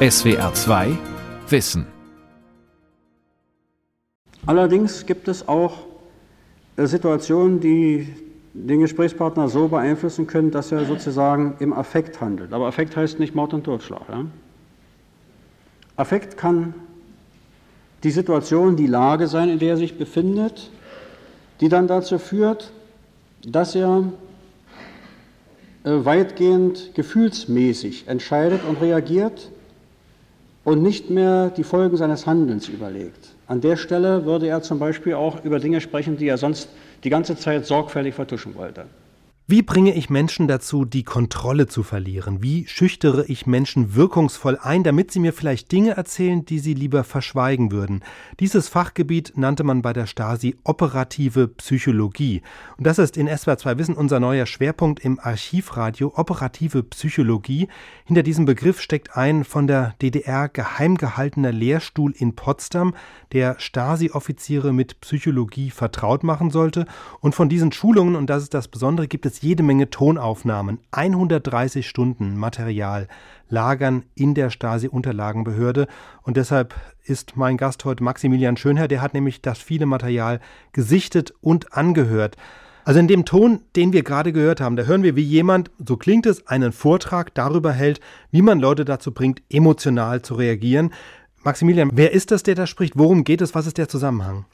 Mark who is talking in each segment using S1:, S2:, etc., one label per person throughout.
S1: SWR 2 Wissen.
S2: Allerdings gibt es auch äh, Situationen, die den Gesprächspartner so beeinflussen können, dass er sozusagen im Affekt handelt. Aber Affekt heißt nicht Mord und Totschlag. Ja? Affekt kann die Situation, die Lage sein, in der er sich befindet, die dann dazu führt, dass er äh, weitgehend gefühlsmäßig entscheidet und reagiert und nicht mehr die Folgen seines Handelns überlegt. An der Stelle würde er zum Beispiel auch über Dinge sprechen, die er sonst die ganze Zeit sorgfältig vertuschen wollte.
S3: Wie bringe ich Menschen dazu, die Kontrolle zu verlieren? Wie schüchtere ich Menschen wirkungsvoll ein, damit sie mir vielleicht Dinge erzählen, die sie lieber verschweigen würden? Dieses Fachgebiet nannte man bei der Stasi operative Psychologie. Und das ist in SWR 2 Wissen unser neuer Schwerpunkt im Archivradio, operative Psychologie. Hinter diesem Begriff steckt ein von der DDR geheim gehaltener Lehrstuhl in Potsdam, der Stasi-Offiziere mit Psychologie vertraut machen sollte. Und von diesen Schulungen, und das ist das Besondere, gibt es jede Menge Tonaufnahmen, 130 Stunden Material lagern in der Stasi-Unterlagenbehörde. Und deshalb ist mein Gast heute Maximilian Schönherr, der hat nämlich das viele Material gesichtet und angehört. Also in dem Ton, den wir gerade gehört haben, da hören wir, wie jemand, so klingt es, einen Vortrag darüber hält, wie man Leute dazu bringt, emotional zu reagieren. Maximilian, wer ist das, der da spricht? Worum geht es? Was ist der Zusammenhang?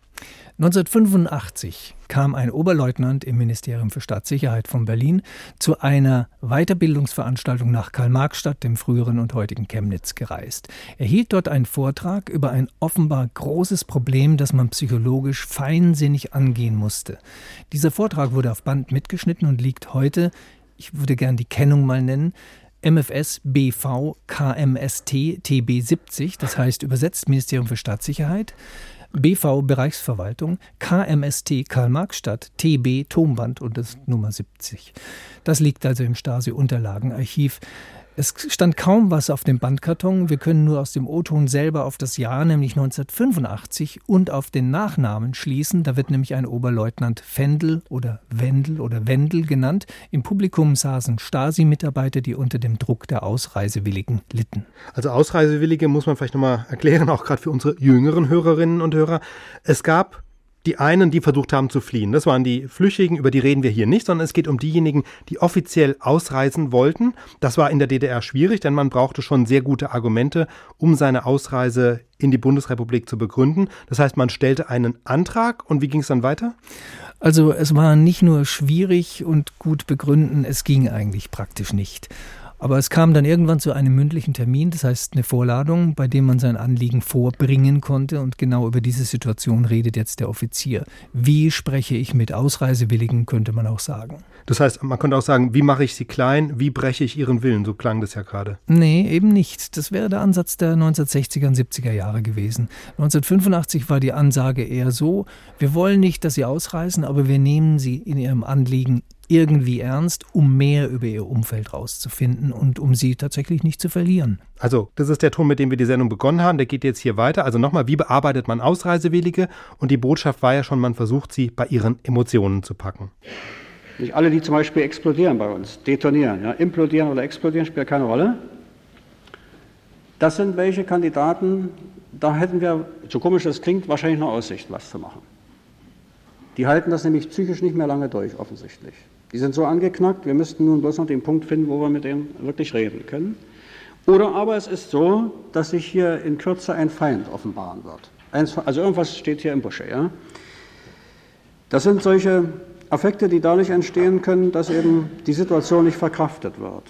S4: 1985 kam ein Oberleutnant im Ministerium für Staatssicherheit von Berlin zu einer Weiterbildungsveranstaltung nach Karl-Marx-Stadt, dem früheren und heutigen Chemnitz, gereist. Er hielt dort einen Vortrag über ein offenbar großes Problem, das man psychologisch feinsinnig angehen musste. Dieser Vortrag wurde auf Band mitgeschnitten und liegt heute, ich würde gern die Kennung mal nennen, MFS BV KMST TB 70, das heißt übersetzt Ministerium für Staatssicherheit. BV Bereichsverwaltung, KMST Karl-Marx-Stadt, TB Tonband und das Nummer 70. Das liegt also im Stasi-Unterlagenarchiv. Es stand kaum was auf dem Bandkarton. Wir können nur aus dem O-Ton selber auf das Jahr, nämlich 1985, und auf den Nachnamen schließen. Da wird nämlich ein Oberleutnant Fendel oder Wendel oder Wendel genannt. Im Publikum saßen Stasi-Mitarbeiter, die unter dem Druck der Ausreisewilligen litten.
S3: Also Ausreisewillige muss man vielleicht nochmal erklären, auch gerade für unsere jüngeren Hörerinnen und Hörer. Es gab die einen, die versucht haben zu fliehen. Das waren die Flüchtigen, über die reden wir hier nicht, sondern es geht um diejenigen, die offiziell ausreisen wollten. Das war in der DDR schwierig, denn man brauchte schon sehr gute Argumente, um seine Ausreise in die Bundesrepublik zu begründen. Das heißt, man stellte einen Antrag und wie ging es dann weiter?
S4: Also es war nicht nur schwierig und gut begründen, es ging eigentlich praktisch nicht. Aber es kam dann irgendwann zu einem mündlichen Termin, das heißt eine Vorladung, bei dem man sein Anliegen vorbringen konnte. Und genau über diese Situation redet jetzt der Offizier. Wie spreche ich mit Ausreisewilligen, könnte man auch sagen.
S3: Das heißt, man könnte auch sagen, wie mache ich sie klein, wie breche ich ihren Willen? So klang das ja gerade.
S4: Nee, eben nicht. Das wäre der Ansatz der 1960er und 70er Jahre gewesen. 1985 war die Ansage eher so, wir wollen nicht, dass sie ausreisen, aber wir nehmen sie in ihrem Anliegen irgendwie ernst, um mehr über ihr Umfeld rauszufinden und um sie tatsächlich nicht zu verlieren.
S3: Also, das ist der Ton, mit dem wir die Sendung begonnen haben. Der geht jetzt hier weiter. Also nochmal, wie bearbeitet man Ausreisewillige? Und die Botschaft war ja schon, man versucht sie bei ihren Emotionen zu packen.
S2: Nicht alle, die zum Beispiel explodieren bei uns, detonieren, ja, implodieren oder explodieren, spielt keine Rolle. Das sind welche Kandidaten, da hätten wir, so komisch das klingt, wahrscheinlich noch Aussicht, was zu machen. Die halten das nämlich psychisch nicht mehr lange durch, offensichtlich. Die sind so angeknackt, wir müssten nun bloß noch den Punkt finden, wo wir mit denen wirklich reden können. Oder aber es ist so, dass sich hier in Kürze ein Feind offenbaren wird. Also irgendwas steht hier im Busche. Ja? Das sind solche Affekte, die dadurch entstehen können, dass eben die Situation nicht verkraftet wird.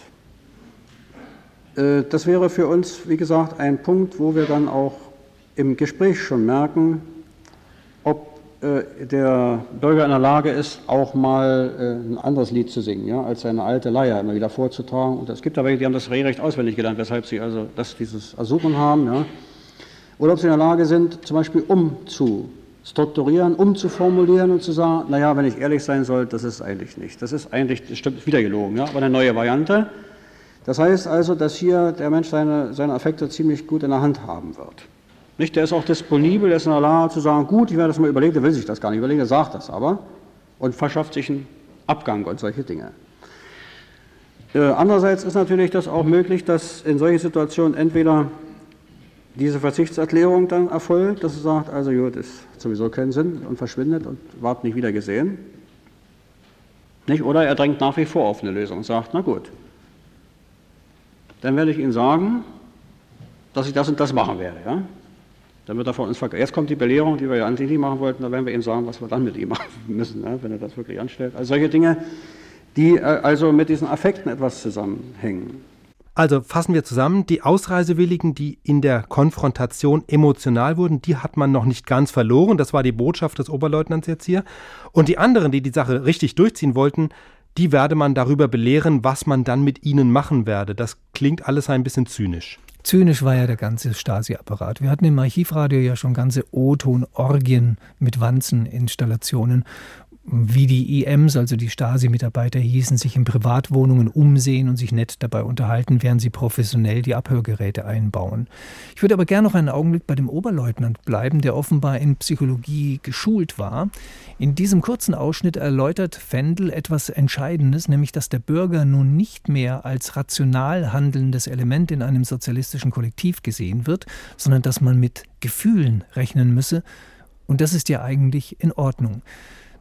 S2: Äh, das wäre für uns, wie gesagt, ein Punkt, wo wir dann auch im Gespräch schon merken, ob äh, der Bürger in der Lage ist, auch mal äh, ein anderes Lied zu singen, ja, als seine alte Leier immer wieder vorzutragen. Und es gibt aber welche, die haben das Rehrecht auswendig gelernt, weshalb sie also das, dieses Ersuchen haben. Ja. Oder ob sie in der Lage sind, zum Beispiel umzustrukturieren, umzuformulieren und zu sagen, naja, wenn ich ehrlich sein soll, das ist eigentlich nicht. Das ist eigentlich, das stimmt, wieder gelogen, ja, aber eine neue Variante. Das heißt also, dass hier der Mensch seine, seine Affekte ziemlich gut in der Hand haben wird. Nicht? Der ist auch disponibel, der ist in der Lage zu sagen, gut, ich werde das mal überlegen, der will sich das gar nicht überlegen, der sagt das aber und verschafft sich einen Abgang und solche Dinge. Äh, andererseits ist natürlich das auch möglich, dass in solchen Situationen entweder diese Verzichtserklärung dann erfolgt, dass er sagt, also gut, ist sowieso keinen Sinn und verschwindet und ward nicht wieder gesehen. Nicht? Oder er drängt nach wie vor auf eine Lösung und sagt, na gut, dann werde ich Ihnen sagen, dass ich das und das machen werde. Ja? Dann wird er von uns. Jetzt kommt die Belehrung, die wir ja eigentlich nicht machen wollten, da werden wir Ihnen sagen, was wir dann mit ihm machen müssen, ja? wenn er das wirklich anstellt. Also solche Dinge, die äh, also mit diesen Affekten etwas zusammenhängen.
S3: Also fassen wir zusammen, die Ausreisewilligen, die in der Konfrontation emotional wurden, die hat man noch nicht ganz verloren. Das war die Botschaft des Oberleutnants jetzt hier. Und die anderen, die die Sache richtig durchziehen wollten, die werde man darüber belehren, was man dann mit ihnen machen werde. Das klingt alles ein bisschen zynisch.
S4: Zynisch war ja der ganze Stasi-Apparat. Wir hatten im Archivradio ja schon ganze O-Ton-Orgien mit Wanzeninstallationen wie die IMs, also die Stasi-Mitarbeiter hießen, sich in Privatwohnungen umsehen und sich nett dabei unterhalten, während sie professionell die Abhörgeräte einbauen. Ich würde aber gerne noch einen Augenblick bei dem Oberleutnant bleiben, der offenbar in Psychologie geschult war. In diesem kurzen Ausschnitt erläutert Fendel etwas Entscheidendes, nämlich dass der Bürger nun nicht mehr als rational handelndes Element in einem sozialistischen Kollektiv gesehen wird, sondern dass man mit Gefühlen rechnen müsse. Und das ist ja eigentlich in Ordnung.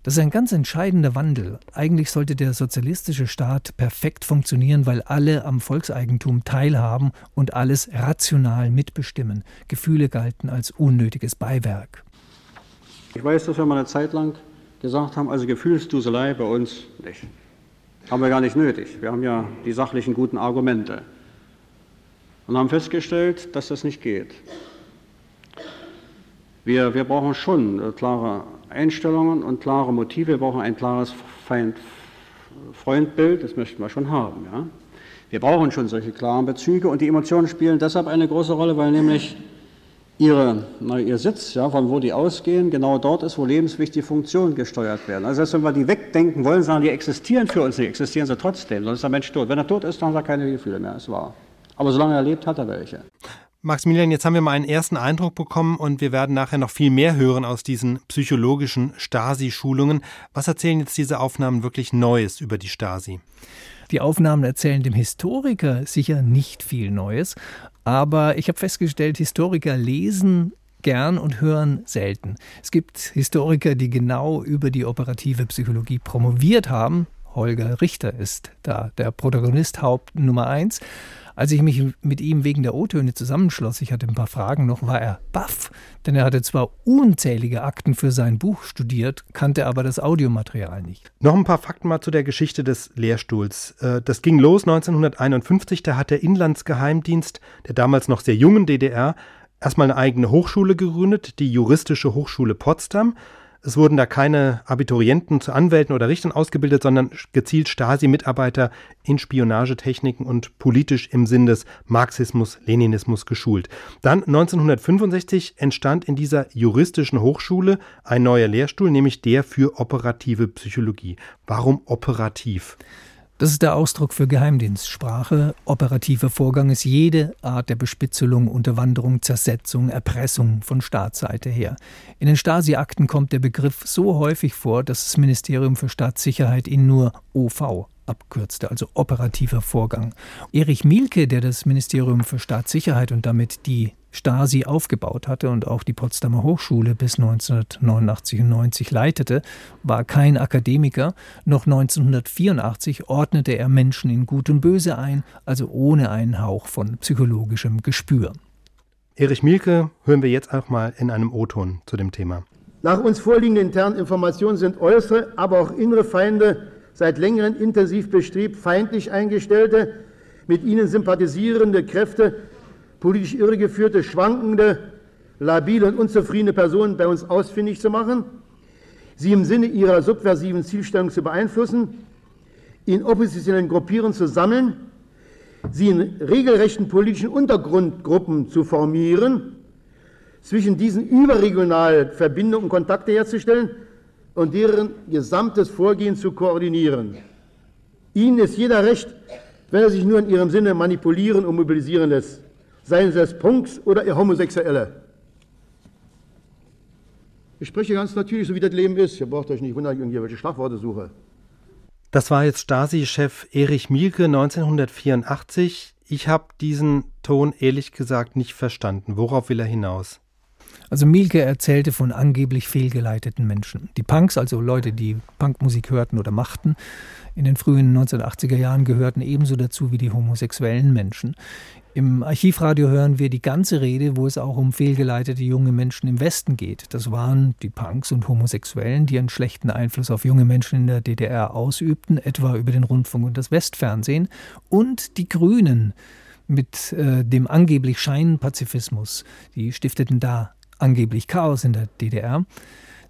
S4: Das ist ein ganz entscheidender Wandel. Eigentlich sollte der sozialistische Staat perfekt funktionieren, weil alle am Volkseigentum teilhaben und alles rational mitbestimmen. Gefühle galten als unnötiges Beiwerk.
S2: Ich weiß, dass wir mal eine Zeit lang gesagt haben, also Gefühlsduselei bei uns nicht. Haben wir gar nicht nötig. Wir haben ja die sachlichen guten Argumente. Und haben festgestellt, dass das nicht geht. Wir, wir brauchen schon äh, klare Einstellungen und klare Motive. Wir brauchen ein klares Feind-Freund-Bild, das möchten wir schon haben. Ja? Wir brauchen schon solche klaren Bezüge und die Emotionen spielen deshalb eine große Rolle, weil nämlich ihre, na, ihr Sitz, ja, von wo die ausgehen, genau dort ist, wo lebenswichtige Funktionen gesteuert werden. Also selbst wenn wir die wegdenken wollen, sagen, die existieren für uns nicht, existieren sie trotzdem, sonst ist der Mensch tot. Wenn er tot ist, dann hat er keine Gefühle mehr, ist wahr. Aber solange er lebt, hat er welche.
S3: Maximilian, jetzt haben wir mal einen ersten Eindruck bekommen und wir werden nachher noch viel mehr hören aus diesen psychologischen Stasi-Schulungen. Was erzählen jetzt diese Aufnahmen wirklich Neues über die Stasi?
S4: Die Aufnahmen erzählen dem Historiker sicher nicht viel Neues, aber ich habe festgestellt, Historiker lesen gern und hören selten. Es gibt Historiker, die genau über die operative Psychologie promoviert haben. Holger Richter ist da der Protagonist Haupt Nummer eins. Als ich mich mit ihm wegen der O-Töne zusammenschloss, ich hatte ein paar Fragen noch, war er baff, denn er hatte zwar unzählige Akten für sein Buch studiert, kannte aber das Audiomaterial nicht.
S3: Noch ein paar Fakten mal zu der Geschichte des Lehrstuhls. Äh, das ging los 1951, da hat der Inlandsgeheimdienst der damals noch sehr jungen DDR erstmal eine eigene Hochschule gegründet, die Juristische Hochschule Potsdam. Es wurden da keine Abiturienten zu Anwälten oder Richtern ausgebildet, sondern gezielt Stasi-Mitarbeiter in Spionagetechniken und politisch im Sinn des Marxismus, Leninismus geschult. Dann 1965 entstand in dieser juristischen Hochschule ein neuer Lehrstuhl, nämlich der für operative Psychologie. Warum operativ?
S4: Das ist der Ausdruck für Geheimdienstsprache. Operativer Vorgang ist jede Art der Bespitzelung, Unterwanderung, Zersetzung, Erpressung von Staatsseite her. In den Stasi-Akten kommt der Begriff so häufig vor, dass das Ministerium für Staatssicherheit ihn nur OV abkürzte, also operativer Vorgang. Erich Mielke, der das Ministerium für Staatssicherheit und damit die Stasi aufgebaut hatte und auch die Potsdamer Hochschule bis 1989 und 90 leitete, war kein Akademiker. Noch 1984 ordnete er Menschen in Gut und Böse ein, also ohne einen Hauch von psychologischem Gespür.
S3: Erich Mielke hören wir jetzt auch mal in einem O-Ton zu dem Thema.
S5: Nach uns vorliegenden internen Informationen sind äußere, aber auch innere Feinde seit längerem intensiv bestrebt, feindlich eingestellte, mit ihnen sympathisierende Kräfte politisch irregeführte, schwankende, labile und unzufriedene Personen bei uns ausfindig zu machen, sie im Sinne ihrer subversiven Zielstellung zu beeinflussen, in oppositionellen Gruppieren zu sammeln, sie in regelrechten politischen Untergrundgruppen zu formieren, zwischen diesen überregional Verbindungen und Kontakte herzustellen und deren gesamtes Vorgehen zu koordinieren. Ihnen ist jeder recht, wenn er sich nur in ihrem Sinne manipulieren und mobilisieren lässt seien sie es Punks oder ihr Homosexuelle. Ich spreche ganz natürlich, so wie das Leben ist. Ihr braucht euch nicht wundern, irgendwelche Schlagworte suche.
S3: Das war jetzt Stasi-Chef Erich Mielke 1984. Ich habe diesen Ton ehrlich gesagt nicht verstanden. Worauf will er hinaus?
S4: Also Mielke erzählte von angeblich fehlgeleiteten Menschen. Die Punks, also Leute, die Punkmusik hörten oder machten, in den frühen 1980er Jahren gehörten ebenso dazu wie die homosexuellen Menschen. Im Archivradio hören wir die ganze Rede, wo es auch um fehlgeleitete junge Menschen im Westen geht. Das waren die Punks und Homosexuellen, die einen schlechten Einfluss auf junge Menschen in der DDR ausübten, etwa über den Rundfunk und das Westfernsehen. Und die Grünen mit äh, dem angeblich Scheinpazifismus, die stifteten da angeblich Chaos in der DDR.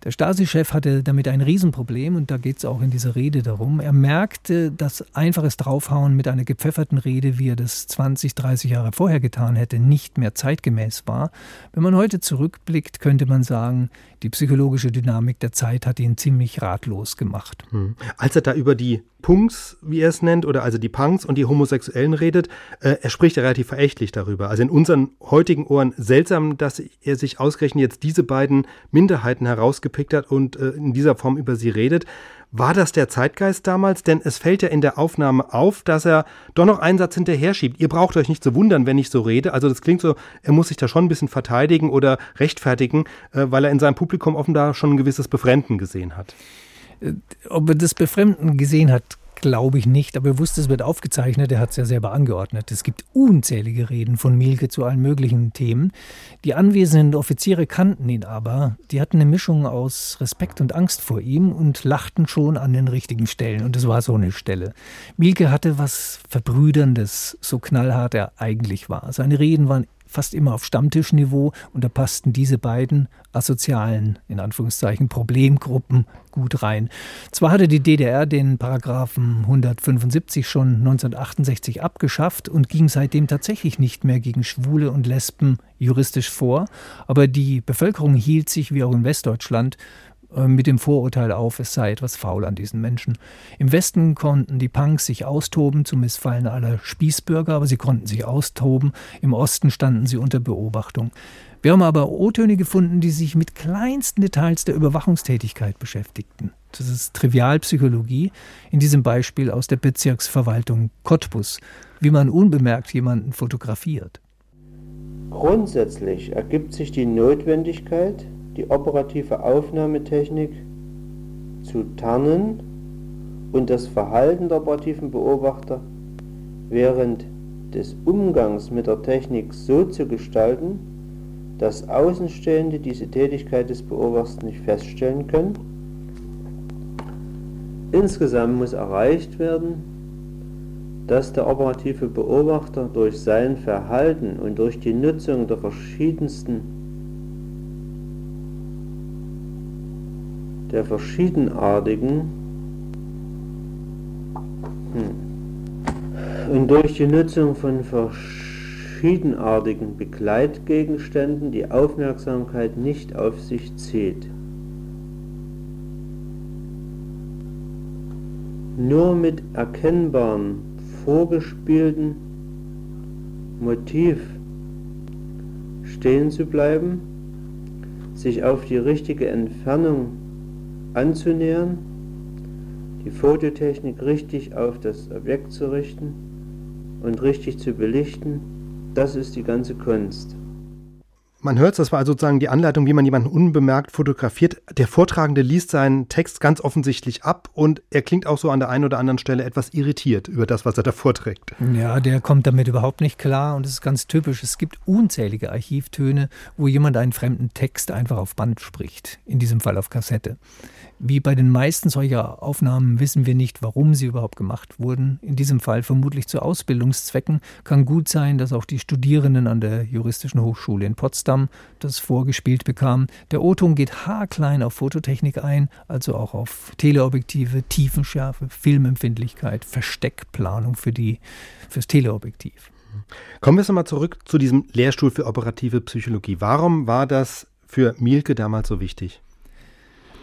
S4: Der Stasi-Chef hatte damit ein Riesenproblem und da geht es auch in dieser Rede darum. Er merkte, dass einfaches Draufhauen mit einer gepfefferten Rede, wie er das 20, 30 Jahre vorher getan hätte, nicht mehr zeitgemäß war. Wenn man heute zurückblickt, könnte man sagen, die psychologische Dynamik der Zeit hat ihn ziemlich ratlos gemacht.
S3: Hm. Als er da über die Punks, wie er es nennt, oder also die Punks und die Homosexuellen redet, äh, er spricht ja relativ verächtlich darüber. Also in unseren heutigen Ohren seltsam, dass er sich ausgerechnet jetzt diese beiden Minderheiten herausgepickt hat und äh, in dieser Form über sie redet. War das der Zeitgeist damals? Denn es fällt ja in der Aufnahme auf, dass er doch noch einen Satz hinterher schiebt. Ihr braucht euch nicht zu wundern, wenn ich so rede. Also das klingt so, er muss sich da schon ein bisschen verteidigen oder rechtfertigen, äh, weil er in seinem Publikum offenbar schon ein gewisses Befremden gesehen hat.
S4: Äh, ob er das Befremden gesehen hat, glaube ich nicht, aber er wusste, es wird aufgezeichnet, er hat es ja selber angeordnet. Es gibt unzählige Reden von Mielke zu allen möglichen Themen. Die anwesenden Offiziere kannten ihn aber, die hatten eine Mischung aus Respekt und Angst vor ihm und lachten schon an den richtigen Stellen. Und es war so eine Stelle. Mielke hatte was Verbrüderndes, so knallhart er eigentlich war. Seine Reden waren fast immer auf Stammtischniveau und da passten diese beiden asozialen, in Anführungszeichen, Problemgruppen gut rein. Zwar hatte die DDR den Paragraphen 175 schon 1968 abgeschafft und ging seitdem tatsächlich nicht mehr gegen Schwule und Lesben juristisch vor, aber die Bevölkerung hielt sich, wie auch in Westdeutschland, mit dem Vorurteil auf, es sei etwas faul an diesen Menschen. Im Westen konnten die Punks sich austoben, zum Missfallen aller Spießbürger, aber sie konnten sich austoben. Im Osten standen sie unter Beobachtung. Wir haben aber O-Töne gefunden, die sich mit kleinsten Details der Überwachungstätigkeit beschäftigten. Das ist Trivialpsychologie, in diesem Beispiel aus der Bezirksverwaltung Cottbus, wie man unbemerkt jemanden fotografiert.
S6: Grundsätzlich ergibt sich die Notwendigkeit, die operative Aufnahmetechnik zu tarnen und das Verhalten der operativen Beobachter während des Umgangs mit der Technik so zu gestalten, dass Außenstehende diese Tätigkeit des Beobachters nicht feststellen können. Insgesamt muss erreicht werden, dass der operative Beobachter durch sein Verhalten und durch die Nutzung der verschiedensten der verschiedenartigen hm, und durch die Nutzung von verschiedenartigen Begleitgegenständen die Aufmerksamkeit nicht auf sich zieht. Nur mit erkennbaren, vorgespielten Motiv stehen zu bleiben, sich auf die richtige Entfernung anzunähern, die Fototechnik richtig auf das Objekt zu richten und richtig zu belichten, das ist die ganze Kunst.
S3: Man hört, das war also sozusagen die Anleitung, wie man jemanden unbemerkt fotografiert. Der Vortragende liest seinen Text ganz offensichtlich ab und er klingt auch so an der einen oder anderen Stelle etwas irritiert über das, was er da vorträgt.
S4: Ja, der kommt damit überhaupt nicht klar und es ist ganz typisch. Es gibt unzählige Archivtöne, wo jemand einen fremden Text einfach auf Band spricht, in diesem Fall auf Kassette. Wie bei den meisten solcher Aufnahmen wissen wir nicht, warum sie überhaupt gemacht wurden. In diesem Fall vermutlich zu Ausbildungszwecken. Kann gut sein, dass auch die Studierenden an der Juristischen Hochschule in Potsdam das vorgespielt bekamen. Der O-Ton geht haarklein auf Fototechnik ein, also auch auf Teleobjektive, Tiefenschärfe, Filmempfindlichkeit, Versteckplanung für die, fürs Teleobjektiv.
S3: Kommen wir nochmal zurück zu diesem Lehrstuhl für operative Psychologie. Warum war das für Mielke damals so wichtig?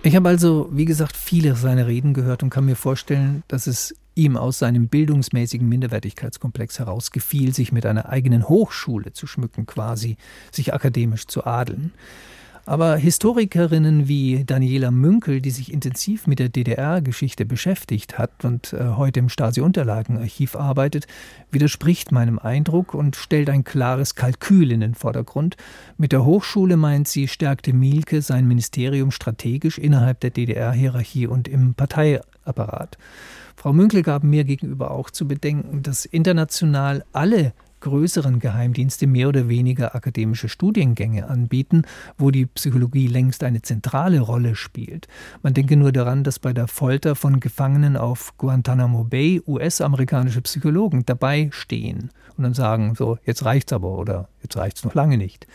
S4: Ich habe also, wie gesagt, viele seiner Reden gehört und kann mir vorstellen, dass es ihm aus seinem bildungsmäßigen Minderwertigkeitskomplex heraus gefiel, sich mit einer eigenen Hochschule zu schmücken, quasi sich akademisch zu adeln. Aber Historikerinnen wie Daniela Münkel, die sich intensiv mit der DDR-Geschichte beschäftigt hat und äh, heute im Stasi-Unterlagenarchiv arbeitet, widerspricht meinem Eindruck und stellt ein klares Kalkül in den Vordergrund. Mit der Hochschule meint sie, stärkte Mielke sein Ministerium strategisch innerhalb der DDR-Hierarchie und im Parteiapparat. Frau Münkel gab mir gegenüber auch zu bedenken, dass international alle größeren Geheimdienste mehr oder weniger akademische Studiengänge anbieten, wo die Psychologie längst eine zentrale Rolle spielt. Man denke nur daran, dass bei der Folter von Gefangenen auf Guantanamo Bay US-amerikanische Psychologen dabei stehen und dann sagen, so, jetzt reicht's aber oder jetzt reicht's noch lange nicht.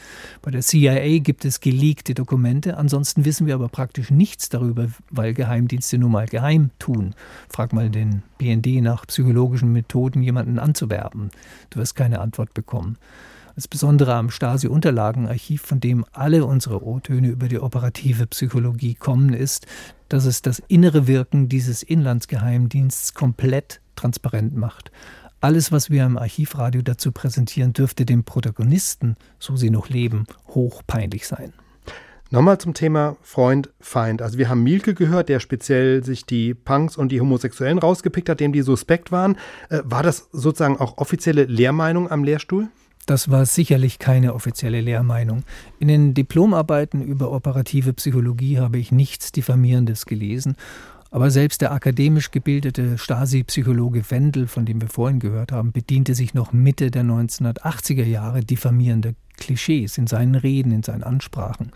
S4: Bei der CIA gibt es geleakte Dokumente, ansonsten wissen wir aber praktisch nichts darüber, weil Geheimdienste nun mal geheim tun. Frag mal den BND nach psychologischen Methoden, jemanden anzuwerben. Du wirst keine Antwort bekommen. Das Besondere am Stasi-Unterlagenarchiv, von dem alle unsere O-Töne über die operative Psychologie kommen, ist, dass es das innere Wirken dieses Inlandsgeheimdienstes komplett transparent macht. Alles, was wir im Archivradio dazu präsentieren, dürfte dem Protagonisten, so sie noch leben, hochpeinlich sein.
S3: Nochmal zum Thema Freund, Feind. Also wir haben Mielke gehört, der speziell sich die Punks und die Homosexuellen rausgepickt hat, dem die suspekt waren. Äh, war das sozusagen auch offizielle Lehrmeinung am Lehrstuhl?
S4: Das war sicherlich keine offizielle Lehrmeinung. In den Diplomarbeiten über operative Psychologie habe ich nichts Diffamierendes gelesen aber selbst der akademisch gebildete Stasi-Psychologe Wendel, von dem wir vorhin gehört haben, bediente sich noch Mitte der 1980er Jahre diffamierender Klischees in seinen Reden, in seinen Ansprachen.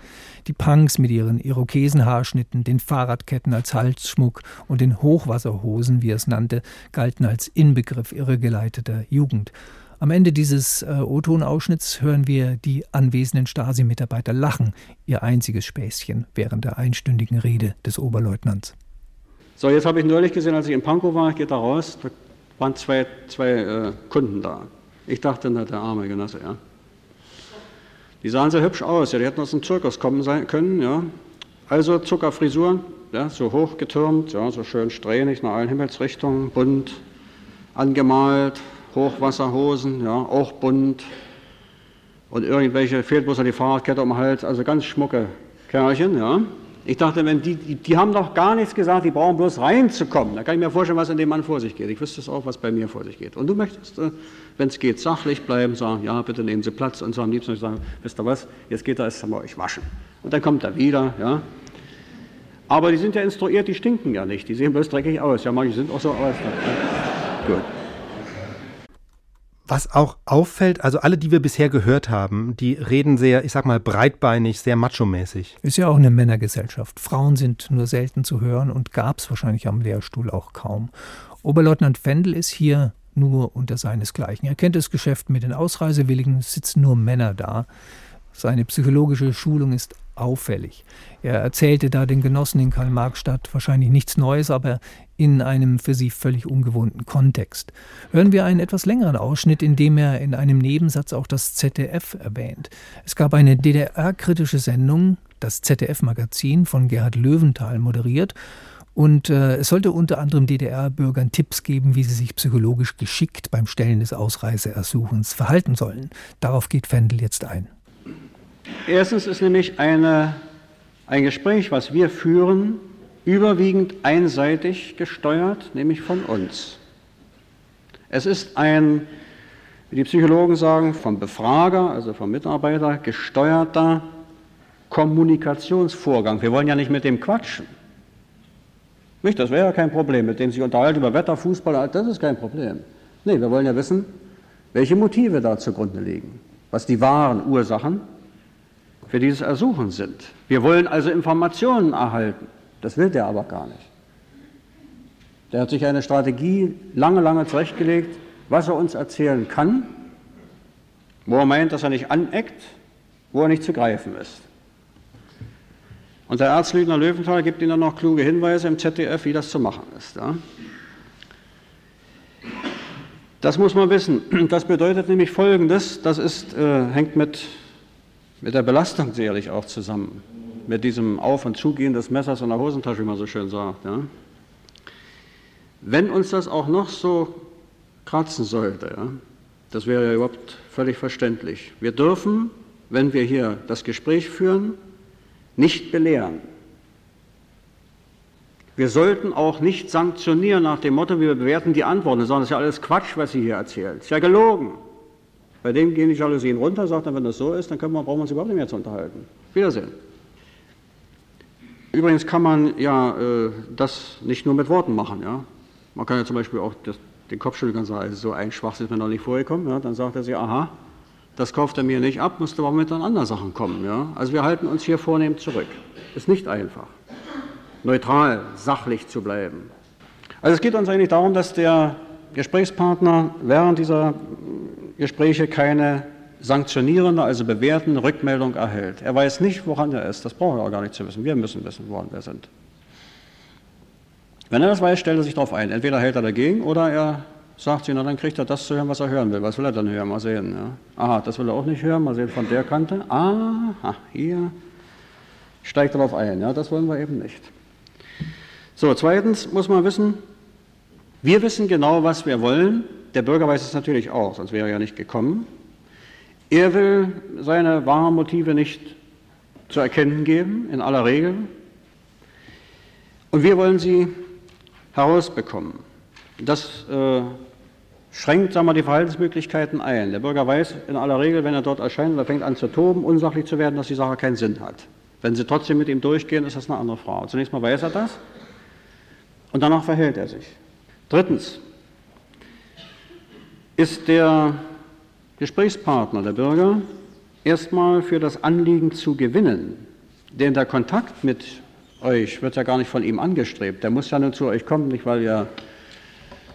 S4: Die Punks mit ihren Irokesenhaarschnitten, den Fahrradketten als Halsschmuck und den Hochwasserhosen, wie er es nannte, galten als Inbegriff irregeleiteter Jugend. Am Ende dieses äh, O-Ton-Ausschnitts hören wir die anwesenden Stasi-Mitarbeiter lachen, ihr einziges Späßchen während der einstündigen Rede des Oberleutnants.
S2: So, jetzt habe ich neulich gesehen, als ich in Pankow war, ich gehe da raus, da waren zwei, zwei äh, Kunden da. Ich dachte, na, der arme Genosse, ja. Die sahen sehr hübsch aus, ja, die hätten aus dem Zirkus kommen sein, können, ja. Also Zuckerfrisuren, ja, so hochgetürmt, ja, so schön strähnig nach allen Himmelsrichtungen, bunt angemalt, Hochwasserhosen, ja, auch bunt. Und irgendwelche, fehlt bloß die Fahrradkette um den Hals, also ganz schmucke Kerlchen, ja. Ich dachte, wenn die, die, die, haben doch gar nichts gesagt, die brauchen bloß reinzukommen. Da kann ich mir vorstellen, was in dem Mann vor sich geht. Ich wüsste es auch, was bei mir vor sich geht. Und du möchtest, äh, wenn es geht, sachlich bleiben, sagen, ja, bitte nehmen Sie Platz und so am liebsten sagen, wisst ihr was, jetzt geht er erst einmal euch waschen. Und dann kommt er wieder, ja. Aber die sind ja instruiert, die stinken ja nicht, die sehen bloß dreckig aus. Ja, manche sind auch so, aber gut.
S3: Was auch auffällt, also alle, die wir bisher gehört haben, die reden sehr, ich sag mal, breitbeinig, sehr macho-mäßig.
S4: Ist ja auch eine Männergesellschaft. Frauen sind nur selten zu hören und gab es wahrscheinlich am Lehrstuhl auch kaum. Oberleutnant Fendel ist hier nur unter seinesgleichen. Er kennt das Geschäft mit den Ausreisewilligen, es sitzen nur Männer da. Seine psychologische Schulung ist auffällig. Er erzählte da den Genossen in Karl-Marx-Stadt wahrscheinlich nichts Neues, aber in einem für sie völlig ungewohnten Kontext. Hören wir einen etwas längeren Ausschnitt, in dem er in einem Nebensatz auch das ZDF erwähnt. Es gab eine DDR-kritische Sendung, das ZDF-Magazin von Gerhard Löwenthal moderiert, und äh, es sollte unter anderem DDR-Bürgern Tipps geben, wie sie sich psychologisch geschickt beim Stellen des Ausreiseersuchens verhalten sollen. Darauf geht Fendel jetzt ein.
S2: Erstens ist nämlich eine, ein Gespräch, was wir führen, überwiegend einseitig gesteuert, nämlich von uns. Es ist ein, wie die Psychologen sagen, vom Befrager, also vom Mitarbeiter, gesteuerter Kommunikationsvorgang. Wir wollen ja nicht mit dem quatschen. Nicht, das wäre ja kein Problem, mit dem sich unterhalten über Wetter, Fußball, das ist kein Problem. Nee, wir wollen ja wissen, welche Motive da zugrunde liegen, was die wahren Ursachen für dieses Ersuchen sind. Wir wollen also Informationen erhalten. Das will der aber gar nicht. Der hat sich eine Strategie lange, lange zurechtgelegt, was er uns erzählen kann, wo er meint, dass er nicht aneckt, wo er nicht zu greifen ist. Und der Erzlügner Löwenthal gibt Ihnen noch kluge Hinweise im ZDF, wie das zu machen ist. Ja? Das muss man wissen. Das bedeutet nämlich Folgendes, das ist, äh, hängt mit mit der Belastung sicherlich auch zusammen, mit diesem Auf- und Zugehen des Messers in der Hosentasche, wie man so schön sagt. Ja. Wenn uns das auch noch so kratzen sollte, ja, das wäre ja überhaupt völlig verständlich. Wir dürfen, wenn wir hier das Gespräch führen, nicht belehren. Wir sollten auch nicht sanktionieren nach dem Motto, wir bewerten die Antworten, sondern es ist ja alles Quatsch, was sie hier erzählt. Es ist ja gelogen. Bei dem gehen die Jalousien runter, sagt er, wenn das so ist, dann wir, brauchen wir uns überhaupt nicht mehr zu unterhalten. Wiedersehen. Übrigens kann man ja äh, das nicht nur mit Worten machen. Ja? Man kann ja zum Beispiel auch das, den Kopf schütteln und sagen, also so ein Schwachsinn ist mir noch nicht vorgekommen. Ja? Dann sagt er sich, aha, das kauft er mir nicht ab, müsste aber mit anderen Sachen kommen. Ja? Also wir halten uns hier vornehm zurück. Ist nicht einfach neutral, sachlich zu bleiben. Also es geht uns eigentlich darum, dass der Gesprächspartner während dieser Gespräche keine sanktionierende, also bewertende Rückmeldung erhält. Er weiß nicht, woran er ist. Das braucht er auch gar nicht zu wissen. Wir müssen wissen, woran wir sind. Wenn er das weiß, stellt er sich darauf ein. Entweder hält er dagegen oder er sagt sich, na dann kriegt er das zu hören, was er hören will. Was will er dann hören? Mal sehen. Ja. Aha, das will er auch nicht hören. Mal sehen von der Kante. Aha, hier steigt darauf ein. Ja, das wollen wir eben nicht. So, zweitens muss man wissen, wir wissen genau, was wir wollen. Der Bürger weiß es natürlich auch, sonst wäre er ja nicht gekommen. Er will seine wahren Motive nicht zu erkennen geben, in aller Regel. Und wir wollen sie herausbekommen. Das äh, schränkt sagen wir, die Verhaltensmöglichkeiten ein. Der Bürger weiß in aller Regel, wenn er dort erscheint und er fängt an zu toben, unsachlich zu werden, dass die Sache keinen Sinn hat. Wenn sie trotzdem mit ihm durchgehen, ist das eine andere Frage. Zunächst mal weiß er das. Und danach verhält er sich. Drittens ist der Gesprächspartner, der Bürger, erstmal für das Anliegen zu gewinnen. Denn der Kontakt mit euch wird ja gar nicht von ihm angestrebt. Der muss ja nur zu euch kommen, nicht weil ihr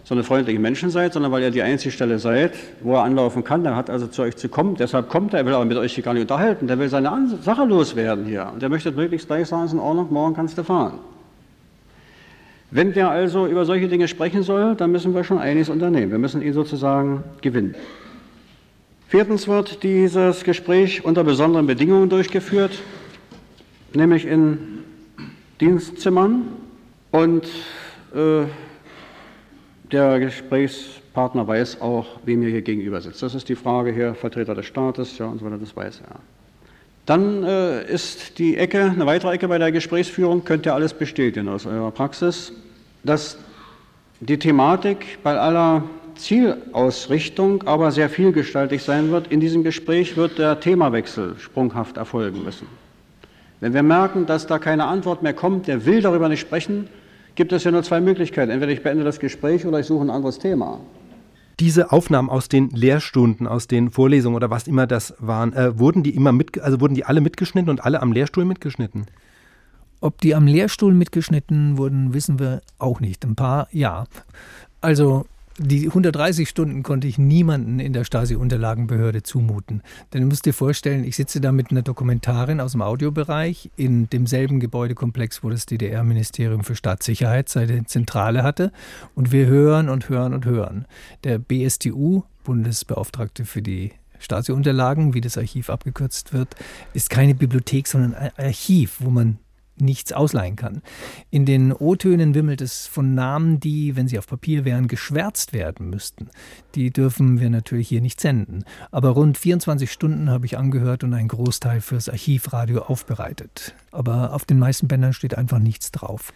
S2: so eine freundliche Menschen seid, sondern weil ihr die einzige Stelle seid, wo er anlaufen kann. Der hat also zu euch zu kommen. Deshalb kommt er, er will aber mit euch hier gar nicht unterhalten. Der will seine Sache loswerden hier. Und der möchte möglichst gleich sagen, ist in Ordnung, morgen kannst du fahren. Wenn der also über solche Dinge sprechen soll, dann müssen wir schon einiges unternehmen. Wir müssen ihn sozusagen gewinnen. Viertens wird dieses Gespräch unter besonderen Bedingungen durchgeführt, nämlich in Dienstzimmern und äh, der Gesprächspartner weiß auch, wem er hier gegenüber sitzt. Das ist die Frage hier, Vertreter des Staates, ja und so weiter, das weiß er. Dann äh, ist die Ecke, eine weitere Ecke bei der Gesprächsführung, könnt ihr alles bestätigen aus eurer Praxis dass die Thematik bei aller Zielausrichtung aber sehr vielgestaltig sein wird. In diesem Gespräch wird der Themawechsel sprunghaft erfolgen müssen. Wenn wir merken, dass da keine Antwort mehr kommt, der will darüber nicht sprechen, gibt es ja nur zwei Möglichkeiten. Entweder ich beende das Gespräch oder ich suche ein anderes Thema.
S3: Diese Aufnahmen aus den Lehrstunden, aus den Vorlesungen oder was immer das waren, äh, wurden die immer mit, also wurden die alle mitgeschnitten und alle am Lehrstuhl mitgeschnitten?
S4: Ob die am Lehrstuhl mitgeschnitten wurden, wissen wir auch nicht. Ein paar ja. Also die 130 Stunden konnte ich niemanden in der Stasi-Unterlagenbehörde zumuten. Denn du musst dir vorstellen, ich sitze da mit einer Dokumentarin aus dem Audiobereich in demselben Gebäudekomplex, wo das DDR-Ministerium für Staatssicherheit seine Zentrale hatte. Und wir hören und hören und hören. Der BSTU, Bundesbeauftragte für die Stasi-Unterlagen, wie das Archiv abgekürzt wird, ist keine Bibliothek, sondern ein Archiv, wo man nichts ausleihen kann. In den O-Tönen wimmelt es von Namen, die, wenn sie auf Papier wären, geschwärzt werden müssten. Die dürfen wir natürlich hier nicht senden. Aber rund 24 Stunden habe ich angehört und einen Großteil fürs Archivradio aufbereitet. Aber auf den meisten Bändern steht einfach nichts drauf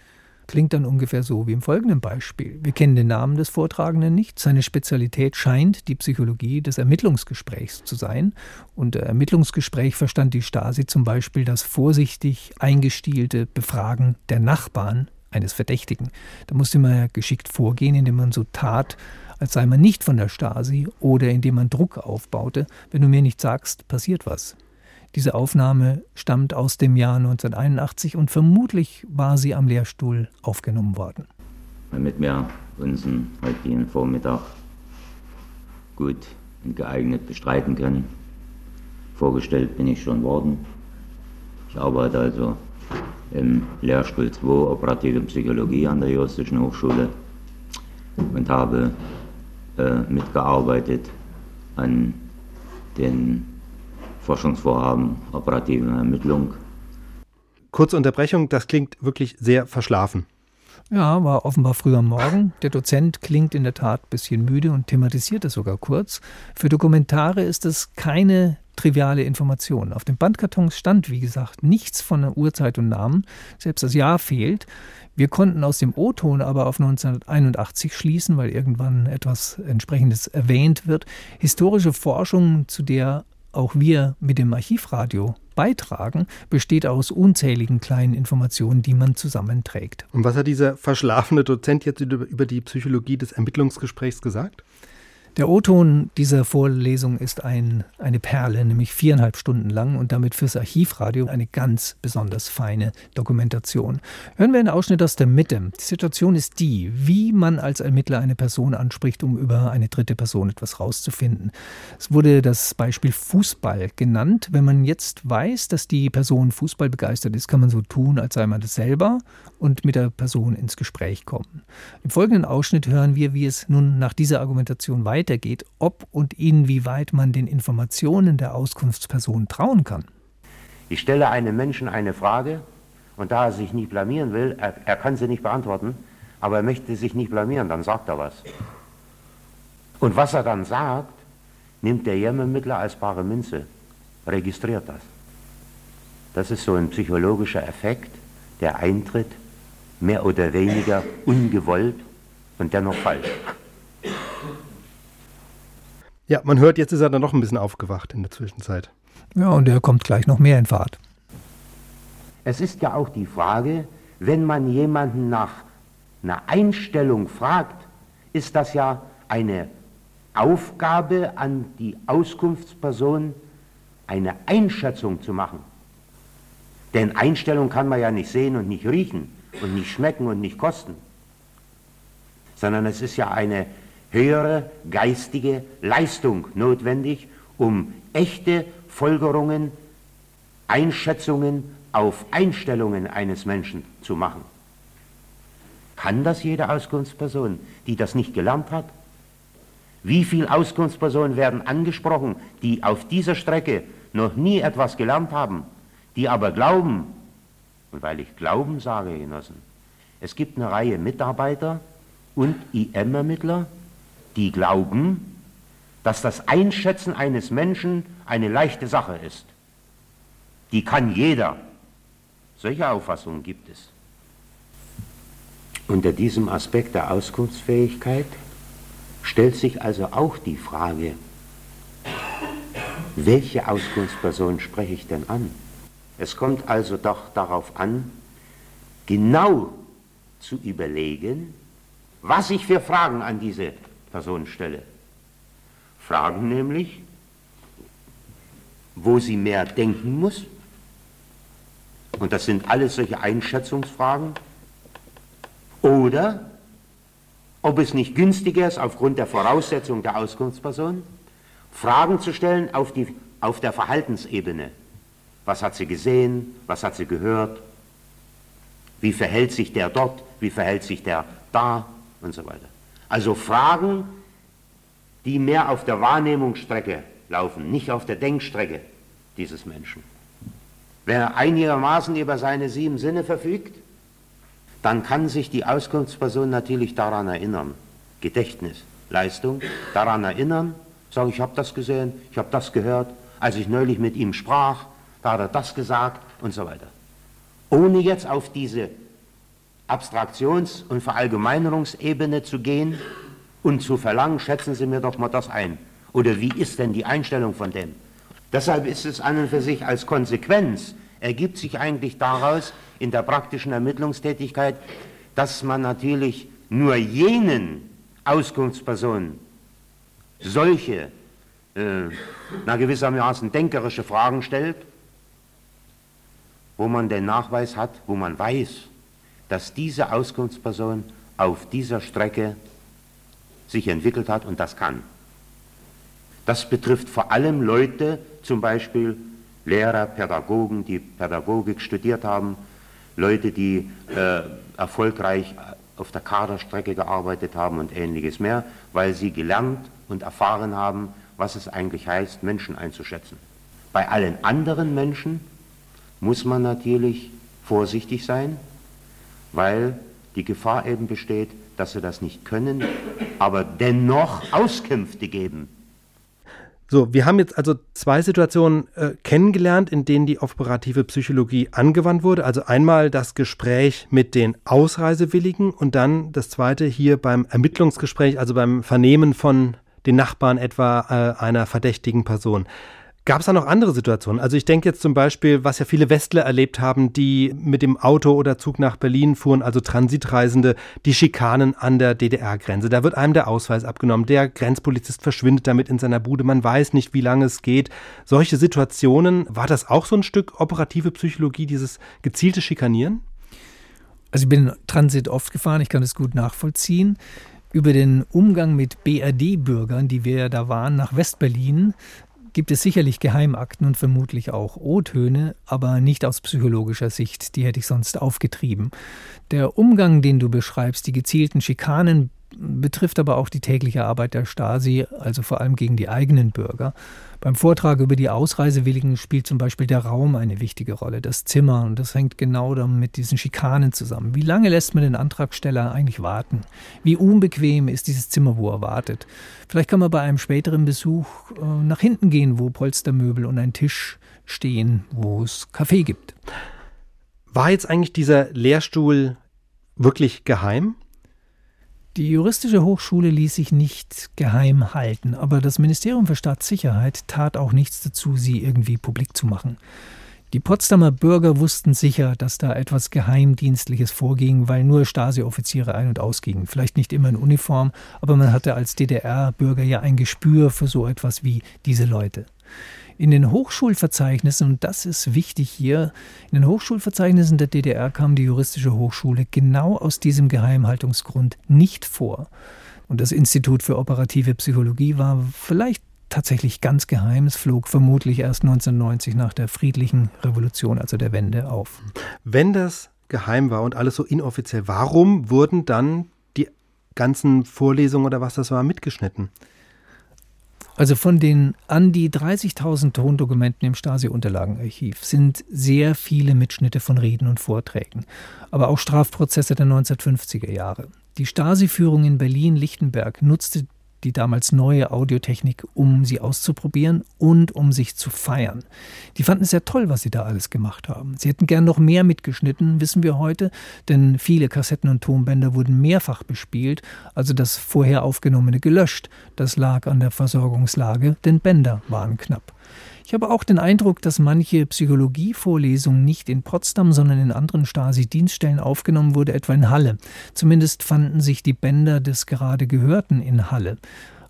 S4: klingt dann ungefähr so wie im folgenden Beispiel. Wir kennen den Namen des Vortragenden nicht. Seine Spezialität scheint die Psychologie des Ermittlungsgesprächs zu sein. Unter Ermittlungsgespräch verstand die Stasi zum Beispiel das vorsichtig eingestielte Befragen der Nachbarn eines Verdächtigen. Da musste man ja geschickt vorgehen, indem man so tat, als sei man nicht von der Stasi oder indem man Druck aufbaute. Wenn du mir nicht sagst, passiert was. Diese Aufnahme stammt aus dem Jahr 1981 und vermutlich war sie am Lehrstuhl aufgenommen worden.
S7: Damit wir unseren heutigen Vormittag gut und geeignet bestreiten können. Vorgestellt bin ich schon worden. Ich arbeite also im Lehrstuhl 2 Operative Psychologie an der Juristischen Hochschule und habe äh, mitgearbeitet an den Forschungsvorhaben, operative Ermittlung.
S3: Kurze Unterbrechung, das klingt wirklich sehr verschlafen.
S4: Ja, war offenbar früh am Morgen. Der Dozent klingt in der Tat ein bisschen müde und thematisiert es sogar kurz. Für Dokumentare ist es keine triviale Informationen. Auf den Bandkartons stand, wie gesagt, nichts von der Uhrzeit und Namen. Selbst das Jahr fehlt. Wir konnten aus dem O-Ton aber auf 1981 schließen, weil irgendwann etwas entsprechendes erwähnt wird. Historische Forschung, zu der auch wir mit dem Archivradio beitragen, besteht aus unzähligen kleinen Informationen, die man zusammenträgt.
S3: Und was hat dieser verschlafene Dozent jetzt über die Psychologie des Ermittlungsgesprächs gesagt?
S4: Der O-Ton dieser Vorlesung ist ein, eine Perle, nämlich viereinhalb Stunden lang und damit fürs Archivradio eine ganz besonders feine Dokumentation. Hören wir einen Ausschnitt aus der Mitte. Die Situation ist die, wie man als Ermittler eine Person anspricht, um über eine dritte Person etwas rauszufinden. Es wurde das Beispiel Fußball genannt. Wenn man jetzt weiß, dass die Person Fußball begeistert ist, kann man so tun, als sei man das selber und mit der Person ins Gespräch kommen. Im folgenden Ausschnitt hören wir, wie es nun nach dieser Argumentation weitergeht weitergeht, ob und inwieweit man den Informationen der Auskunftsperson trauen kann.
S8: Ich stelle einem Menschen eine Frage und da er sich nicht blamieren will, er, er kann sie nicht beantworten, aber er möchte sich nicht blamieren, dann sagt er was. Und was er dann sagt, nimmt der Jämmermittler als bare Münze, registriert das. Das ist so ein psychologischer Effekt, der eintritt, mehr oder weniger ungewollt und dennoch falsch.
S3: Ja, man hört, jetzt ist er dann noch ein bisschen aufgewacht in der Zwischenzeit.
S4: Ja, und er kommt gleich noch mehr in Fahrt.
S8: Es ist ja auch die Frage, wenn man jemanden nach einer Einstellung fragt, ist das ja eine Aufgabe an die Auskunftsperson, eine Einschätzung zu machen. Denn Einstellung kann man ja nicht sehen und nicht riechen und nicht schmecken und nicht kosten, sondern es ist ja eine höhere geistige Leistung notwendig, um echte Folgerungen, Einschätzungen auf Einstellungen eines Menschen zu machen. Kann das jede Auskunftsperson, die das nicht gelernt hat? Wie viele Auskunftspersonen werden angesprochen, die auf dieser Strecke noch nie etwas gelernt haben, die aber glauben, und weil ich Glauben sage, Genossen, es gibt eine Reihe Mitarbeiter und IM-Ermittler, die glauben, dass das Einschätzen eines Menschen eine leichte Sache ist. Die kann jeder. Solche Auffassungen gibt es. Unter diesem Aspekt der Auskunftsfähigkeit stellt sich also auch die Frage, welche Auskunftsperson spreche ich denn an? Es kommt also doch darauf an, genau zu überlegen, was ich für Fragen an diese Person stelle. Fragen nämlich, wo sie mehr denken muss. Und das sind alles solche Einschätzungsfragen. Oder ob es nicht günstiger ist, aufgrund der Voraussetzung der Auskunftsperson, Fragen zu stellen auf, die, auf der Verhaltensebene. Was hat sie gesehen? Was hat sie gehört? Wie verhält sich der dort? Wie verhält sich der da? Und so weiter. Also Fragen, die mehr auf der Wahrnehmungsstrecke laufen, nicht auf der Denkstrecke dieses Menschen. Wenn er einigermaßen über seine sieben Sinne verfügt, dann kann sich die Auskunftsperson natürlich daran erinnern, Gedächtnis, Leistung, daran erinnern, sagen, ich habe das gesehen, ich habe das gehört, als ich neulich mit ihm sprach, da hat er das gesagt und so weiter. Ohne jetzt auf diese Abstraktions- und Verallgemeinerungsebene zu gehen und zu verlangen, schätzen Sie mir doch mal das ein. Oder wie ist denn die Einstellung von dem? Deshalb ist es an und für sich als Konsequenz, ergibt sich eigentlich daraus in der praktischen Ermittlungstätigkeit, dass man natürlich nur jenen Auskunftspersonen solche, äh, na gewissermaßen denkerische Fragen stellt, wo man den Nachweis hat, wo man weiß, dass diese Auskunftsperson auf dieser Strecke sich entwickelt hat und das kann. Das betrifft vor allem Leute, zum Beispiel Lehrer, Pädagogen, die Pädagogik studiert haben, Leute, die äh, erfolgreich auf der Kaderstrecke gearbeitet haben und ähnliches mehr, weil sie gelernt und erfahren haben, was es eigentlich heißt, Menschen einzuschätzen. Bei allen anderen Menschen muss man natürlich vorsichtig sein, weil die Gefahr eben besteht, dass sie das nicht können, aber dennoch Auskünfte geben.
S3: So, wir haben jetzt also zwei Situationen äh, kennengelernt, in denen die operative Psychologie angewandt wurde. Also einmal das Gespräch mit den Ausreisewilligen und dann das zweite hier beim Ermittlungsgespräch, also beim Vernehmen von den Nachbarn etwa äh, einer verdächtigen Person. Gab es da noch andere Situationen? Also ich denke jetzt zum Beispiel, was ja viele Westler erlebt haben, die mit dem Auto oder Zug nach Berlin fuhren, also Transitreisende, die Schikanen an der DDR-Grenze. Da wird einem der Ausweis abgenommen. Der Grenzpolizist verschwindet damit in seiner Bude. Man weiß nicht, wie lange es geht. Solche Situationen, war das auch so ein Stück operative Psychologie, dieses gezielte Schikanieren?
S4: Also ich bin Transit oft gefahren, ich kann das gut nachvollziehen. Über den Umgang mit BRD-Bürgern, die wir da waren, nach Westberlin, gibt es sicherlich Geheimakten und vermutlich auch O-Töne, aber nicht aus psychologischer Sicht, die hätte ich sonst aufgetrieben. Der Umgang, den du beschreibst, die gezielten Schikanen, betrifft aber auch die tägliche Arbeit der Stasi, also vor allem gegen die eigenen Bürger. Beim Vortrag über die Ausreisewilligen spielt zum Beispiel der Raum eine wichtige Rolle, das Zimmer, und das hängt genau dann mit diesen Schikanen zusammen. Wie lange lässt man den Antragsteller eigentlich warten? Wie unbequem ist dieses Zimmer, wo er wartet? Vielleicht kann man bei einem späteren Besuch äh, nach hinten gehen, wo Polstermöbel und ein Tisch stehen, wo es Kaffee gibt.
S3: War jetzt eigentlich dieser Lehrstuhl wirklich geheim?
S4: Die juristische Hochschule ließ sich nicht geheim halten, aber das Ministerium für Staatssicherheit tat auch nichts dazu, sie irgendwie publik zu machen. Die Potsdamer Bürger wussten sicher, dass da etwas Geheimdienstliches vorging, weil nur Stasi-Offiziere ein- und ausgingen. Vielleicht nicht immer in Uniform, aber man hatte als DDR-Bürger ja ein Gespür für so etwas wie diese Leute. In den Hochschulverzeichnissen, und das ist wichtig hier, in den Hochschulverzeichnissen der DDR kam die juristische Hochschule genau aus diesem Geheimhaltungsgrund nicht vor. Und das Institut für operative Psychologie war vielleicht tatsächlich ganz geheim. Es flog vermutlich erst 1990 nach der friedlichen Revolution, also der Wende, auf.
S3: Wenn das geheim war und alles so inoffiziell, warum wurden dann die ganzen Vorlesungen oder was das war mitgeschnitten?
S4: Also von den an die 30.000 Tondokumenten im Stasi-Unterlagenarchiv sind sehr viele Mitschnitte von Reden und Vorträgen, aber auch Strafprozesse der 1950er Jahre. Die Stasi-Führung in Berlin-Lichtenberg nutzte die damals neue Audiotechnik, um sie auszuprobieren und um sich zu feiern. Die fanden es sehr toll, was sie da alles gemacht haben. Sie hätten gern noch mehr mitgeschnitten, wissen wir heute, denn viele Kassetten und Tonbänder wurden mehrfach bespielt, also das vorher aufgenommene gelöscht. Das lag an der Versorgungslage, denn Bänder waren knapp. Ich habe auch den Eindruck, dass manche Psychologievorlesung nicht in Potsdam, sondern in anderen Stasi-Dienststellen aufgenommen wurde, etwa in Halle. Zumindest fanden sich die Bänder des gerade Gehörten in Halle.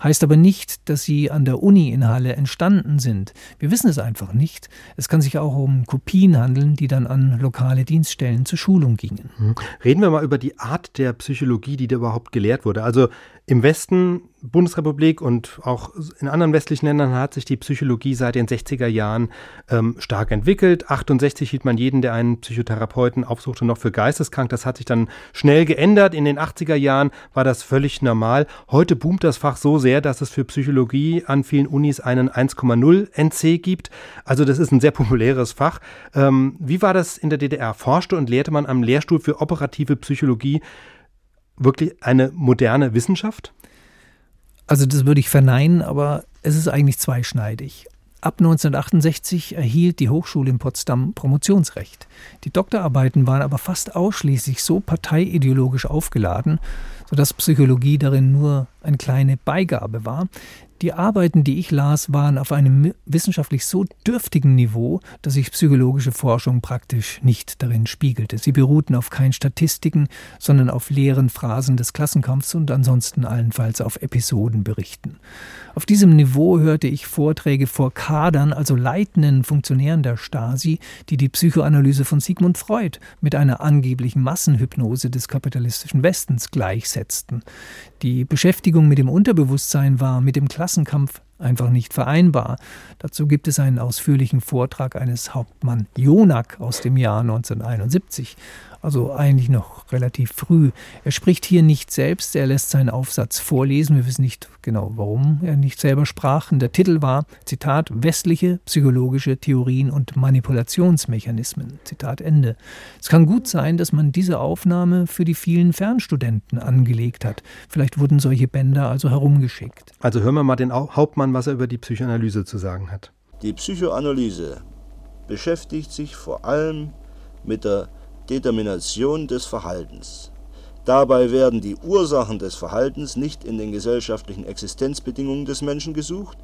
S4: Heißt aber nicht, dass sie an der Uni in Halle entstanden sind. Wir wissen es einfach nicht. Es kann sich auch um Kopien handeln, die dann an lokale Dienststellen zur Schulung gingen.
S3: Mhm. Reden wir mal über die Art der Psychologie, die da überhaupt gelehrt wurde. Also im Westen, Bundesrepublik und auch in anderen westlichen Ländern hat sich die Psychologie seit den 60er Jahren ähm, stark entwickelt. 68 hielt man jeden, der einen Psychotherapeuten aufsuchte, noch für geisteskrank. Das hat sich dann schnell geändert. In den 80er Jahren war das völlig normal. Heute boomt das Fach so sehr, dass es für Psychologie an vielen Unis einen 1,0 NC gibt. Also das ist ein sehr populäres Fach. Ähm, wie war das in der DDR? Forschte und lehrte man am Lehrstuhl für operative Psychologie wirklich eine moderne Wissenschaft?
S4: Also das würde ich verneinen, aber es ist eigentlich zweischneidig. Ab 1968 erhielt die Hochschule in Potsdam Promotionsrecht. Die Doktorarbeiten waren aber fast ausschließlich so parteiideologisch aufgeladen, sodass Psychologie darin nur eine kleine Beigabe war. Die Arbeiten, die ich las, waren auf einem wissenschaftlich so dürftigen Niveau, dass sich psychologische Forschung praktisch nicht darin spiegelte. Sie beruhten auf keinen Statistiken, sondern auf leeren Phrasen des Klassenkampfs und ansonsten allenfalls auf Episodenberichten. Auf diesem Niveau hörte ich Vorträge vor Kadern, also leitenden Funktionären der Stasi, die die Psychoanalyse von Sigmund Freud mit einer angeblichen Massenhypnose des kapitalistischen Westens gleichsetzten. Die Beschäftigung mit dem Unterbewusstsein war mit dem Klassenkampf einfach nicht vereinbar. Dazu gibt es einen ausführlichen Vortrag eines Hauptmann Jonak aus dem Jahr 1971 also eigentlich noch relativ früh. Er spricht hier nicht selbst, er lässt seinen Aufsatz vorlesen. Wir wissen nicht genau, warum er nicht selber sprach. Und der Titel war, Zitat, westliche psychologische Theorien und Manipulationsmechanismen. Zitat Ende. Es kann gut sein, dass man diese Aufnahme für die vielen Fernstudenten angelegt hat. Vielleicht wurden solche Bänder also herumgeschickt.
S3: Also hören wir mal den Hauptmann was er über die Psychoanalyse zu sagen hat.
S9: Die Psychoanalyse beschäftigt sich vor allem mit der Determination des Verhaltens. Dabei werden die Ursachen des Verhaltens nicht in den gesellschaftlichen Existenzbedingungen des Menschen gesucht,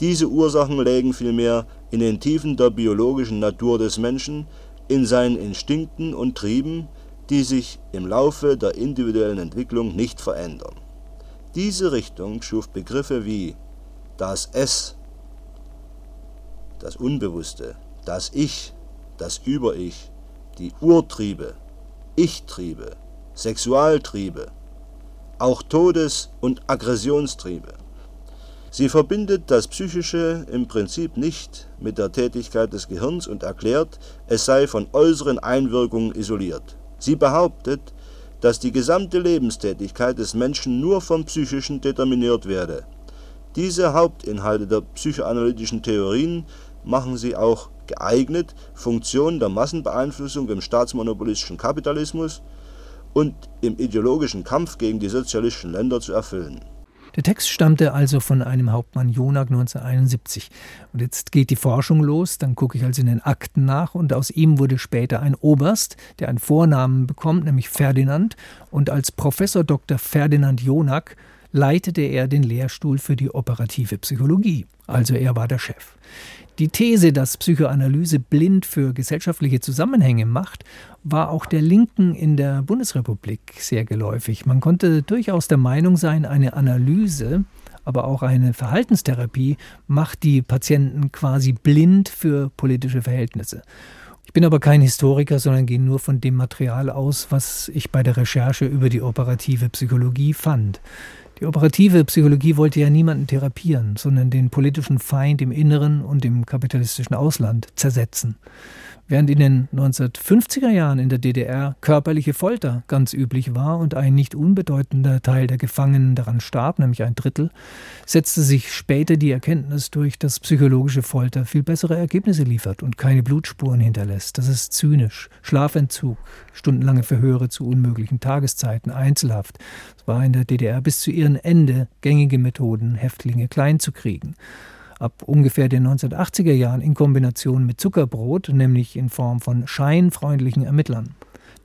S9: diese Ursachen lägen vielmehr in den Tiefen der biologischen Natur des Menschen, in seinen Instinkten und Trieben, die sich im Laufe der individuellen Entwicklung nicht verändern. Diese Richtung schuf Begriffe wie das Es, das Unbewusste, das Ich, das Über-Ich, die Urtriebe, Ich-Triebe, Sexualtriebe, auch Todes- und Aggressionstriebe. Sie verbindet das Psychische im Prinzip nicht mit der Tätigkeit des Gehirns und erklärt, es sei von äußeren Einwirkungen isoliert. Sie behauptet, dass die gesamte Lebenstätigkeit des Menschen nur vom Psychischen determiniert werde. Diese Hauptinhalte der psychoanalytischen Theorien machen sie auch geeignet, Funktionen der Massenbeeinflussung im staatsmonopolistischen Kapitalismus und im ideologischen Kampf gegen die sozialistischen Länder zu erfüllen
S4: der Text stammte also von einem Hauptmann Jonak 1971. Und jetzt geht die Forschung los, dann gucke ich also in den Akten nach und aus ihm wurde später ein Oberst, der einen Vornamen bekommt, nämlich Ferdinand. Und als Professor Dr. Ferdinand Jonak leitete er den Lehrstuhl für die operative Psychologie. Also er war der Chef. Die These, dass Psychoanalyse blind für gesellschaftliche Zusammenhänge macht, war auch der Linken in der Bundesrepublik sehr geläufig. Man konnte durchaus der Meinung sein, eine Analyse, aber auch eine Verhaltenstherapie macht die Patienten quasi blind für politische Verhältnisse. Ich bin aber kein Historiker, sondern gehe nur von dem Material aus, was ich bei der Recherche über die operative Psychologie fand. Die operative Psychologie wollte ja niemanden therapieren, sondern den politischen Feind im Inneren und im kapitalistischen Ausland zersetzen. Während in den 1950er Jahren in der DDR körperliche Folter ganz üblich war und ein nicht unbedeutender Teil der Gefangenen daran starb, nämlich ein Drittel, setzte sich später die Erkenntnis durch, dass psychologische Folter viel bessere Ergebnisse liefert und keine Blutspuren hinterlässt. Das ist zynisch. Schlafentzug, stundenlange Verhöre zu unmöglichen Tageszeiten, Einzelhaft. Es war in der DDR bis zu ihrem Ende gängige Methoden, Häftlinge klein zu kriegen ab ungefähr den 1980er Jahren in Kombination mit Zuckerbrot, nämlich in Form von scheinfreundlichen Ermittlern.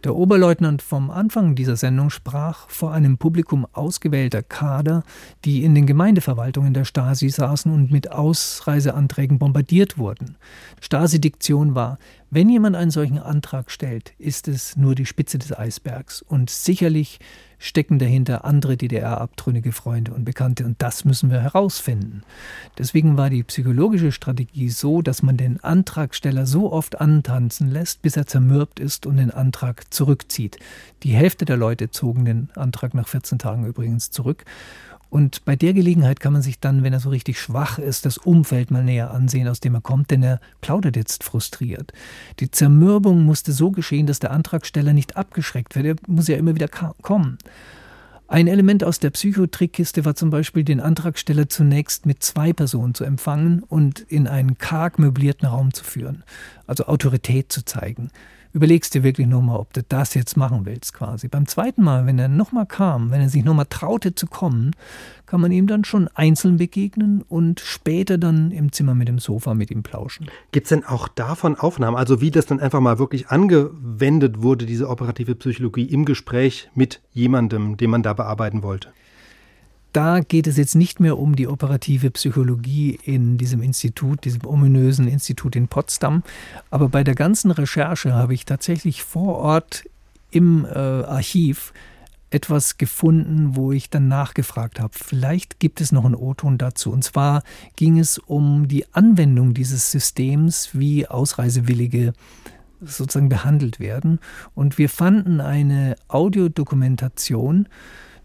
S4: Der Oberleutnant vom Anfang dieser Sendung sprach vor einem Publikum ausgewählter Kader, die in den Gemeindeverwaltungen der Stasi saßen und mit Ausreiseanträgen bombardiert wurden. Stasi-Diktion war, wenn jemand einen solchen Antrag stellt, ist es nur die Spitze des Eisbergs und sicherlich stecken dahinter andere DDR-abtrünnige Freunde und Bekannte und das müssen wir herausfinden. Deswegen war die psychologische Strategie so, dass man den Antragsteller so oft antanzen lässt, bis er zermürbt ist und den Antrag zurückzieht. Die Hälfte der Leute zogen den Antrag nach 14 Tagen übrigens zurück. Und bei der Gelegenheit kann man sich dann, wenn er so richtig schwach ist, das Umfeld mal näher ansehen, aus dem er kommt, denn er plaudert jetzt frustriert. Die Zermürbung musste so geschehen, dass der Antragsteller nicht abgeschreckt wird. Er muss ja immer wieder kommen. Ein Element aus der Psychotrickkiste war zum Beispiel, den Antragsteller zunächst mit zwei Personen zu empfangen und in einen karg möblierten Raum zu führen, also Autorität zu zeigen überlegst dir wirklich nochmal, ob du das jetzt machen willst quasi. Beim zweiten Mal, wenn er nochmal kam, wenn er sich nochmal traute zu kommen, kann man ihm dann schon einzeln begegnen und später dann im Zimmer mit dem Sofa mit ihm plauschen.
S3: Gibt es denn auch davon Aufnahmen, also wie das dann einfach mal wirklich angewendet wurde, diese operative Psychologie im Gespräch mit jemandem, den man da bearbeiten wollte?
S4: Da geht es jetzt nicht mehr um die operative Psychologie in diesem Institut, diesem ominösen Institut in Potsdam. Aber bei der ganzen Recherche habe ich tatsächlich vor Ort im äh, Archiv etwas gefunden, wo ich dann nachgefragt habe. Vielleicht gibt es noch einen O-Ton dazu. Und zwar ging es um die Anwendung dieses Systems, wie Ausreisewillige sozusagen behandelt werden. Und wir fanden eine Audiodokumentation,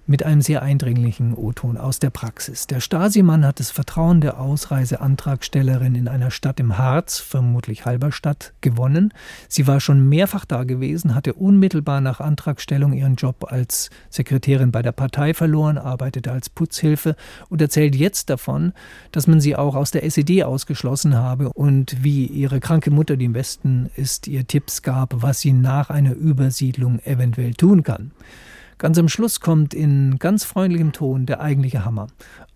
S4: mit einem sehr eindringlichen O-Ton aus der Praxis. Der Stasi-Mann hat das Vertrauen der Ausreiseantragstellerin in einer Stadt im Harz, vermutlich Halberstadt, gewonnen. Sie war schon mehrfach da gewesen, hatte unmittelbar nach Antragstellung ihren Job als Sekretärin bei der Partei verloren, arbeitete als Putzhilfe und erzählt jetzt davon, dass man sie auch aus der SED ausgeschlossen habe und wie ihre kranke Mutter, die im Westen ist, ihr Tipps gab, was sie nach einer Übersiedlung eventuell tun kann. Ganz am Schluss kommt in ganz freundlichem Ton der eigentliche Hammer.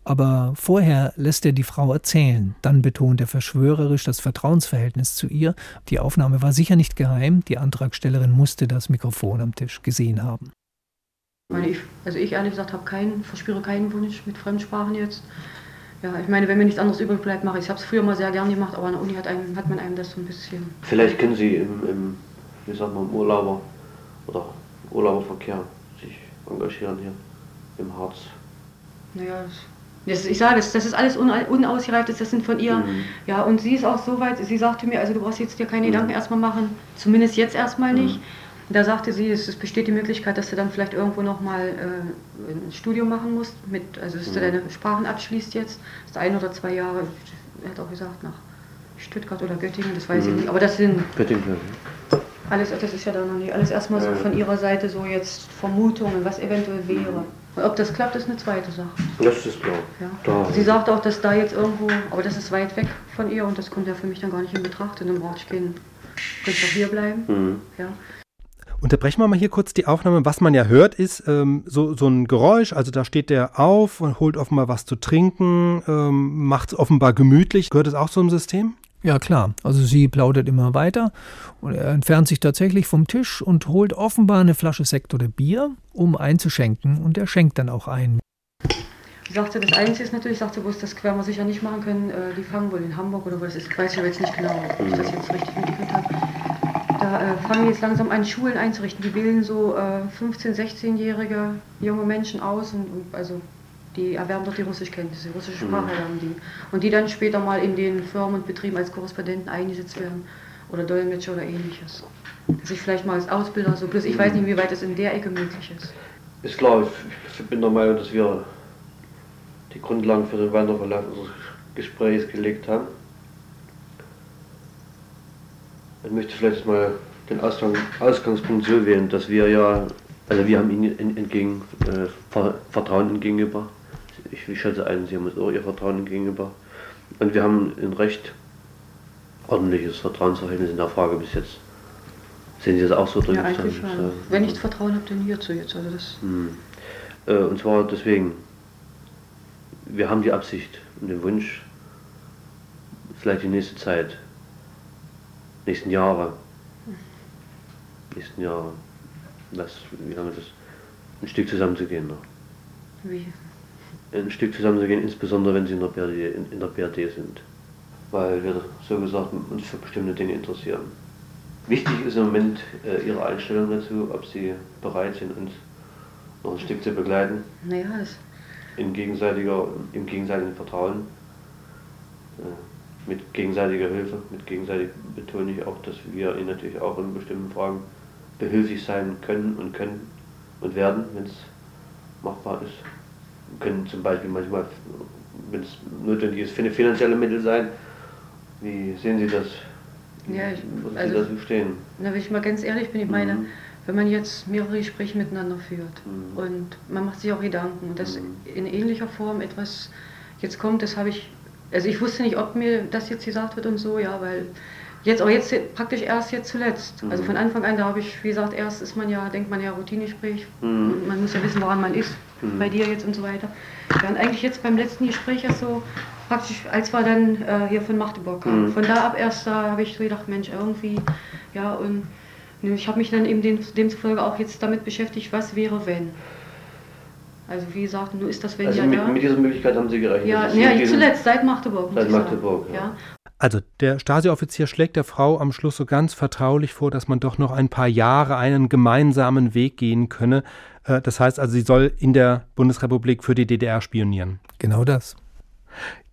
S4: Aber vorher lässt er die Frau erzählen. Dann betont er verschwörerisch das Vertrauensverhältnis zu ihr. Die Aufnahme war sicher nicht geheim. Die Antragstellerin musste das Mikrofon am Tisch gesehen haben.
S10: Ich, also ich ehrlich gesagt habe keinen, verspüre keinen Wunsch mit Fremdsprachen jetzt. Ja, ich meine, wenn mir nichts anderes übrig bleibt, mache ich. Ich habe es früher mal sehr gerne gemacht, aber an der Uni hat, einem, hat man einem das so ein bisschen.
S11: Vielleicht können Sie im, im wie sagt man, im Urlauber oder Urlauberverkehr engagieren hier im Harz.
S10: Naja, das, ich sage es, das ist alles unausgereift, das sind von ihr. Mhm. Ja, und sie ist auch so weit, sie sagte mir, also du brauchst jetzt dir keine mhm. Gedanken erstmal machen, zumindest jetzt erstmal nicht. Mhm. Da sagte sie, es, es, besteht die Möglichkeit, dass du dann vielleicht irgendwo nochmal äh, ein Studium machen musst, mit, also dass du mhm. deine Sprachen abschließt jetzt, das ein oder zwei Jahre, er hat auch gesagt, nach Stuttgart oder Göttingen, das weiß ich mhm. nicht, aber das sind... Göttingen, alles, das ist ja dann noch nicht, alles erstmal so von ihrer Seite so jetzt Vermutungen, was eventuell wäre. Und ob das klappt, ist eine zweite Sache.
S11: Das ist klar.
S10: Ja. Sie sagt auch, dass da jetzt irgendwo, aber das ist weit weg von ihr und das kommt ja für mich dann gar nicht in Betracht. Und dann brauche ich keinen, könnte ich auch hier bleiben. Mhm. Ja.
S3: Unterbrechen wir mal hier kurz die Aufnahme. Was man ja hört, ist ähm, so, so ein Geräusch. Also da steht der auf und holt offenbar was zu trinken, ähm, macht es offenbar gemütlich. Gehört es auch zum System?
S4: Ja, klar. Also sie plaudert immer weiter und er entfernt sich tatsächlich vom Tisch und holt offenbar eine Flasche Sekt oder Bier, um einzuschenken und er schenkt dann auch ein.
S10: Sie sagte, das Einzige ist natürlich, sagte, wo es das werden wir sicher nicht machen können, äh, die fangen wohl in Hamburg oder wo das ist, weiß ich jetzt nicht genau, ob ich das jetzt richtig mitgekriegt habe. Da äh, fangen jetzt langsam an, Schulen einzurichten. Die wählen so äh, 15-, 16-jährige junge Menschen aus und, und also die erwerben dort die Russischkenntnisse, die russische Sprache mhm. erwerben die. Und die dann später mal in den Firmen und Betrieben als Korrespondenten eingesetzt werden oder Dolmetscher oder ähnliches. Dass ich vielleicht mal als Ausbilder so, bloß ich weiß nicht, wie weit das in der Ecke möglich ist.
S11: Ist klar, ich bin der Meinung, dass wir die Grundlagen für den Weiterverlauf unseres Gesprächs gelegt haben. Ich möchte vielleicht mal den Ausgang, Ausgangspunkt so wählen, dass wir ja, also wir haben ihnen entgegen, äh, Vertrauen gegenüber ich, ich schätze ein, Sie haben uns auch Ihr Vertrauen gegenüber. Und wir haben ein recht ordentliches Vertrauensverhältnis in der Frage bis jetzt. Sehen Sie das auch so
S10: drin? Ja, eigentlich schon. So. Wenn ich Vertrauen habe, dann hierzu jetzt. Also das hm.
S11: äh, und zwar deswegen, wir haben die Absicht und den Wunsch, vielleicht die nächste Zeit, nächsten Jahre, nächsten Jahre, was, wie lange das, ein Stück zusammenzugehen noch. Wie? Ein Stück zusammenzugehen, insbesondere wenn sie in der, BRD, in, in der BRD sind. Weil wir so gesagt uns für bestimmte Dinge interessieren. Wichtig ist im Moment äh, Ihre Einstellung dazu, ob Sie bereit sind, uns noch ein Stück zu begleiten.
S10: Naja, das.
S11: In gegenseitiger, Im gegenseitigen Vertrauen. Äh, mit gegenseitiger Hilfe, mit gegenseitig betone ich auch, dass wir Ihnen natürlich auch in bestimmten Fragen behilflich sein können und können und werden, wenn es machbar ist können zum Beispiel manchmal, wenn es notwendig ist, finanzielle Mittel sein. Wie sehen Sie das?
S10: Ja, ich, Muss also, Sie dazu stehen? Na, wenn ich mal ganz ehrlich bin, ich meine, mhm. wenn man jetzt mehrere Gespräche miteinander führt mhm. und man macht sich auch Gedanken und das mhm. in ähnlicher Form etwas jetzt kommt, das habe ich, also ich wusste nicht, ob mir das jetzt gesagt wird und so, ja, weil Jetzt, aber jetzt praktisch erst jetzt zuletzt. Mhm. Also von Anfang an, da habe ich, wie gesagt, erst ist man ja, denkt man ja Routinegespräch. Mhm. Man muss ja wissen, woran man ist, mhm. bei dir jetzt und so weiter. Ja, und eigentlich jetzt beim letzten Gespräch erst so, praktisch, als wir dann äh, hier von Magdeburg kamen. Mhm. Von da ab erst, da habe ich so gedacht, Mensch, irgendwie, ja, und ne, ich habe mich dann eben dem, demzufolge auch jetzt damit beschäftigt, was wäre, wenn. Also wie gesagt, nur ist das wenn
S11: also
S10: ja
S11: mit, da. mit dieser Möglichkeit haben Sie gerechnet?
S10: Ja, ja zuletzt, seit Magdeburg.
S11: Seit Magdeburg, ja. ja.
S3: Also der Stasi-Offizier schlägt der Frau am Schluss so ganz vertraulich vor, dass man doch noch ein paar Jahre einen gemeinsamen Weg gehen könne. Äh, das heißt also, sie soll in der Bundesrepublik für die DDR spionieren.
S4: Genau das.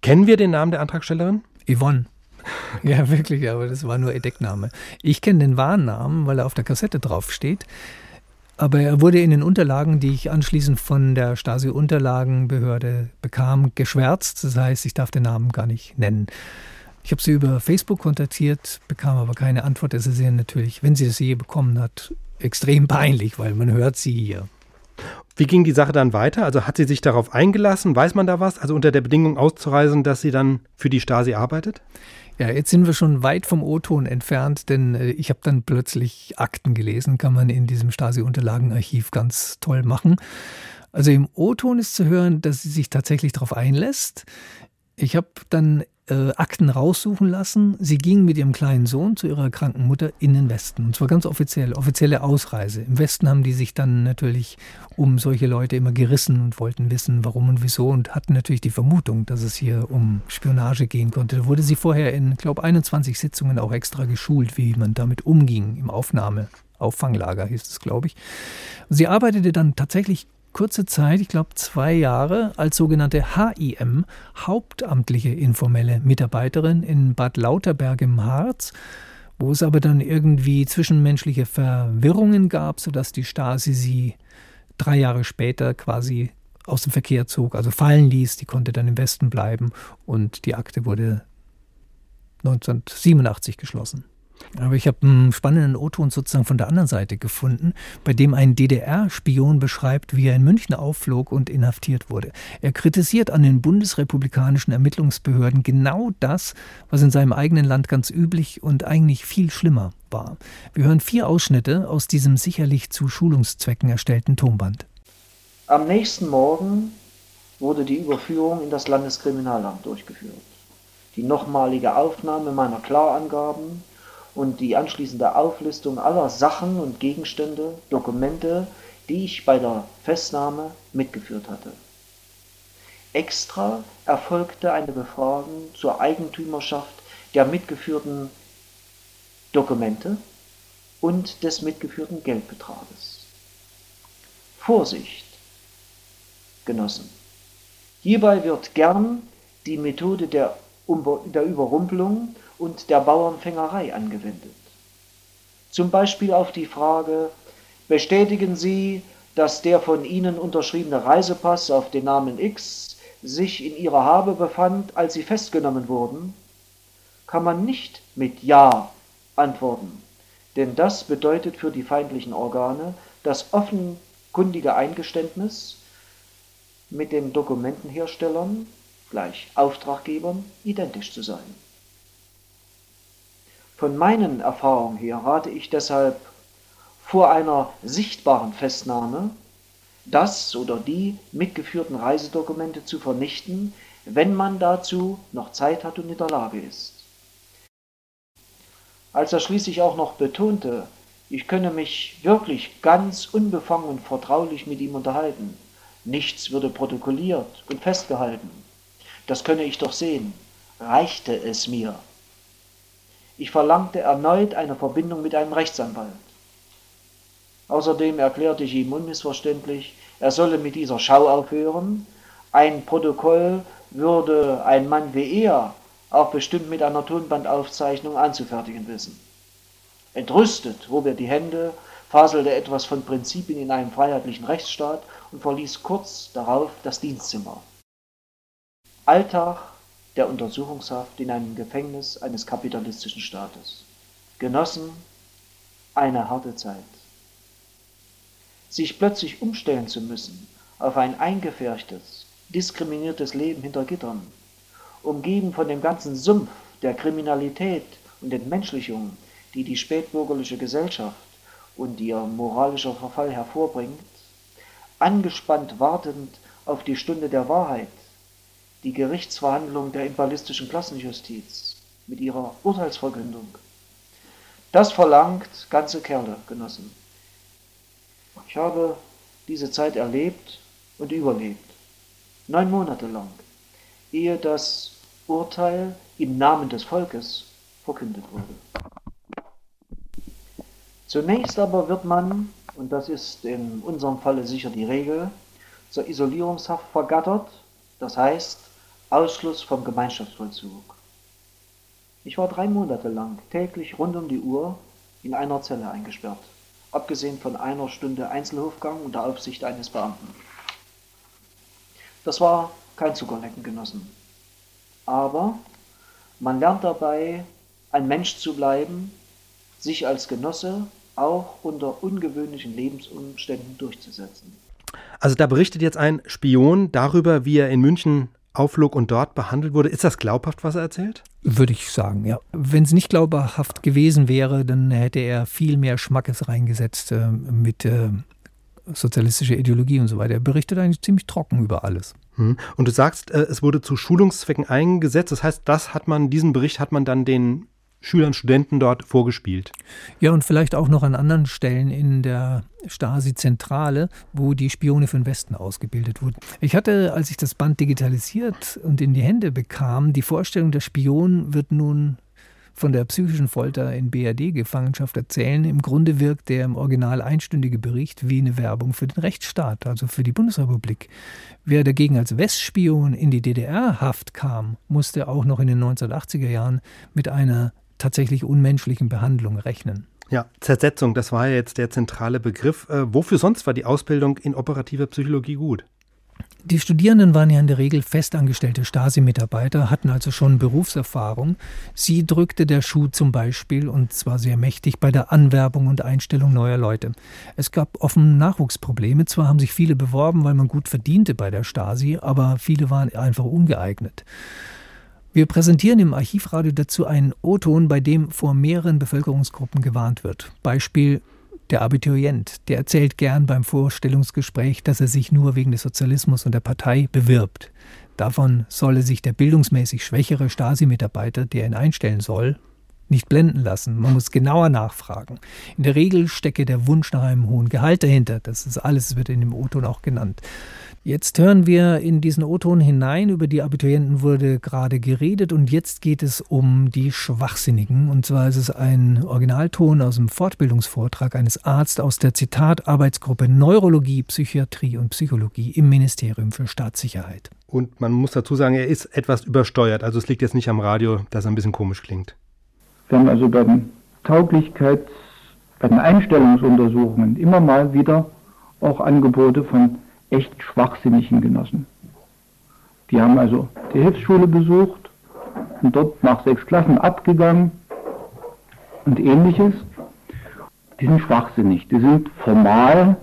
S3: Kennen wir den Namen der Antragstellerin?
S4: Yvonne. Ja, wirklich, aber das war nur ihr Deckname. Ich kenne den wahren Namen, weil er auf der Kassette draufsteht. Aber er wurde in den Unterlagen, die ich anschließend von der Stasi-Unterlagenbehörde bekam, geschwärzt. Das heißt, ich darf den Namen gar nicht nennen. Ich habe sie über Facebook kontaktiert, bekam aber keine Antwort. Es ist ihr natürlich, wenn sie das je bekommen hat, extrem peinlich, weil man hört sie hier.
S3: Wie ging die Sache dann weiter? Also hat sie sich darauf eingelassen? Weiß man da was? Also unter der Bedingung auszureisen, dass sie dann für die Stasi arbeitet?
S4: Ja, jetzt sind wir schon weit vom O-Ton entfernt, denn äh, ich habe dann plötzlich Akten gelesen, kann man in diesem Stasi-Unterlagenarchiv ganz toll machen. Also im O-Ton ist zu hören, dass sie sich tatsächlich darauf einlässt. Ich habe dann äh, Akten raussuchen lassen. Sie ging mit ihrem kleinen Sohn zu ihrer kranken Mutter in den Westen. Und zwar ganz offiziell, offizielle Ausreise. Im Westen haben die sich dann natürlich um solche Leute immer gerissen und wollten wissen, warum und wieso und hatten natürlich die Vermutung, dass es hier um Spionage gehen konnte. Da wurde sie vorher in, glaube 21 Sitzungen auch extra geschult, wie man damit umging im Aufnahme. Auffanglager hieß es, glaube ich. Sie arbeitete dann tatsächlich kurze Zeit, ich glaube zwei Jahre, als sogenannte HIM, hauptamtliche informelle Mitarbeiterin in Bad Lauterberg im Harz, wo es aber dann irgendwie zwischenmenschliche Verwirrungen gab, sodass die Stasi sie drei Jahre später quasi aus dem Verkehr zog, also fallen ließ, die konnte dann im Westen bleiben und die Akte wurde 1987 geschlossen. Aber ich habe einen spannenden O-Ton sozusagen von der anderen Seite gefunden, bei dem ein DDR-Spion beschreibt, wie er in München aufflog und inhaftiert wurde. Er kritisiert an den bundesrepublikanischen Ermittlungsbehörden genau das, was in seinem eigenen Land ganz üblich und eigentlich viel schlimmer war. Wir hören vier Ausschnitte aus diesem sicherlich zu Schulungszwecken erstellten Tonband.
S12: Am nächsten Morgen wurde die Überführung in das Landeskriminalamt durchgeführt. Die nochmalige Aufnahme meiner Klarangaben und die anschließende Auflistung aller Sachen und Gegenstände, Dokumente, die ich bei der Festnahme mitgeführt hatte. Extra erfolgte eine Befragung zur Eigentümerschaft der mitgeführten Dokumente und des mitgeführten Geldbetrages. Vorsicht, Genossen! Hierbei wird gern die Methode der, der Überrumpelung und der Bauernfängerei angewendet. Zum Beispiel auf die Frage, bestätigen Sie, dass der von Ihnen unterschriebene Reisepass auf den Namen X sich in Ihrer Habe befand, als Sie festgenommen wurden, kann man nicht mit Ja antworten, denn das bedeutet für die feindlichen Organe das offenkundige Eingeständnis, mit den Dokumentenherstellern, gleich Auftraggebern, identisch zu sein. Von meinen Erfahrungen her rate ich deshalb vor einer sichtbaren Festnahme, das oder die mitgeführten Reisedokumente zu vernichten, wenn man dazu noch Zeit hat und in der Lage ist. Als er schließlich auch noch betonte, ich könne mich wirklich ganz unbefangen und vertraulich mit ihm unterhalten, nichts würde protokolliert und festgehalten, das könne ich doch sehen, reichte es mir. Ich verlangte erneut eine Verbindung mit einem Rechtsanwalt. Außerdem erklärte ich ihm unmissverständlich, er solle mit dieser Schau aufhören. Ein Protokoll würde ein Mann wie er auch bestimmt mit einer Tonbandaufzeichnung anzufertigen wissen. Entrüstet hob er die Hände, faselte etwas von Prinzipien in einem freiheitlichen Rechtsstaat und verließ kurz darauf das Dienstzimmer. Alltag der Untersuchungshaft in einem Gefängnis eines kapitalistischen Staates. Genossen, eine harte Zeit. Sich plötzlich umstellen zu müssen auf ein eingefärchtes, diskriminiertes Leben hinter Gittern, umgeben von dem ganzen Sumpf der Kriminalität und Entmenschlichung, die die spätbürgerliche Gesellschaft und ihr moralischer Verfall hervorbringt, angespannt wartend auf die Stunde der Wahrheit, die Gerichtsverhandlung der imperialistischen Klassenjustiz mit ihrer Urteilsverkündung. Das verlangt ganze Kerle, Genossen. Ich habe diese Zeit erlebt und überlebt. Neun Monate lang, ehe das Urteil im Namen des Volkes verkündet wurde. Zunächst aber wird man, und das ist in unserem Falle sicher die Regel, zur Isolierungshaft vergattert, das heißt Ausschluss vom Gemeinschaftsvollzug. Ich war drei Monate lang täglich rund um die Uhr in einer Zelle eingesperrt, abgesehen von einer Stunde Einzelhofgang unter Aufsicht eines Beamten. Das war kein Zuckerlecken genossen. Aber man lernt dabei, ein Mensch zu bleiben, sich als Genosse auch unter ungewöhnlichen Lebensumständen durchzusetzen.
S3: Also da berichtet jetzt ein Spion darüber, wie er in München aufflog und dort behandelt wurde. Ist das glaubhaft, was er erzählt?
S4: Würde ich sagen, ja. Wenn es nicht glaubhaft gewesen wäre, dann hätte er viel mehr Schmackes reingesetzt äh, mit äh, sozialistischer Ideologie und so weiter. Er berichtet eigentlich ziemlich trocken über alles.
S3: Hm. Und du sagst, äh, es wurde zu Schulungszwecken eingesetzt. Das heißt, das hat man, diesen Bericht hat man dann den Schülern, Studenten dort vorgespielt.
S4: Ja, und vielleicht auch noch an anderen Stellen in der Stasi-Zentrale, wo die Spione für den Westen ausgebildet wurden. Ich hatte, als ich das Band digitalisiert und in die Hände bekam, die Vorstellung, der Spion wird nun von der psychischen Folter in BRD-Gefangenschaft erzählen. Im Grunde wirkt der im Original einstündige Bericht wie eine Werbung für den Rechtsstaat, also für die Bundesrepublik. Wer dagegen als Westspion in die DDR-Haft kam, musste auch noch in den 1980er Jahren mit einer tatsächlich unmenschlichen Behandlung rechnen.
S3: Ja, Zersetzung, das war ja jetzt der zentrale Begriff. Äh, wofür sonst war die Ausbildung in operativer Psychologie gut?
S4: Die Studierenden waren ja in der Regel festangestellte Stasi-Mitarbeiter, hatten also schon Berufserfahrung. Sie drückte der Schuh zum Beispiel, und zwar sehr mächtig, bei der Anwerbung und Einstellung neuer Leute. Es gab offen Nachwuchsprobleme. Zwar haben sich viele beworben, weil man gut verdiente bei der Stasi, aber viele waren einfach ungeeignet. Wir präsentieren im Archivradio dazu einen O-Ton, bei dem vor mehreren Bevölkerungsgruppen gewarnt wird. Beispiel der Abiturient, der erzählt gern beim Vorstellungsgespräch, dass er sich nur wegen des Sozialismus und der Partei bewirbt. Davon solle sich der bildungsmäßig schwächere Stasi-Mitarbeiter, der ihn einstellen soll, nicht blenden lassen. Man muss genauer nachfragen. In der Regel stecke der Wunsch nach einem hohen Gehalt dahinter. Das ist alles, wird in dem O-Ton auch genannt. Jetzt hören wir in diesen O-Ton hinein. Über die Abiturienten wurde gerade geredet und jetzt geht es um die Schwachsinnigen. Und zwar ist es ein Originalton aus dem Fortbildungsvortrag eines Arztes aus der Zitat Arbeitsgruppe Neurologie, Psychiatrie und Psychologie im Ministerium für Staatssicherheit.
S3: Und man muss dazu sagen, er ist etwas übersteuert. Also es liegt jetzt nicht am Radio, dass er ein bisschen komisch klingt.
S13: Wir haben also bei den Tauglichkeits-, bei den Einstellungsuntersuchungen immer mal wieder auch Angebote von echt schwachsinnigen Genossen. Die haben also die Hilfsschule besucht und dort nach sechs Klassen abgegangen und ähnliches. Die sind schwachsinnig, die sind formal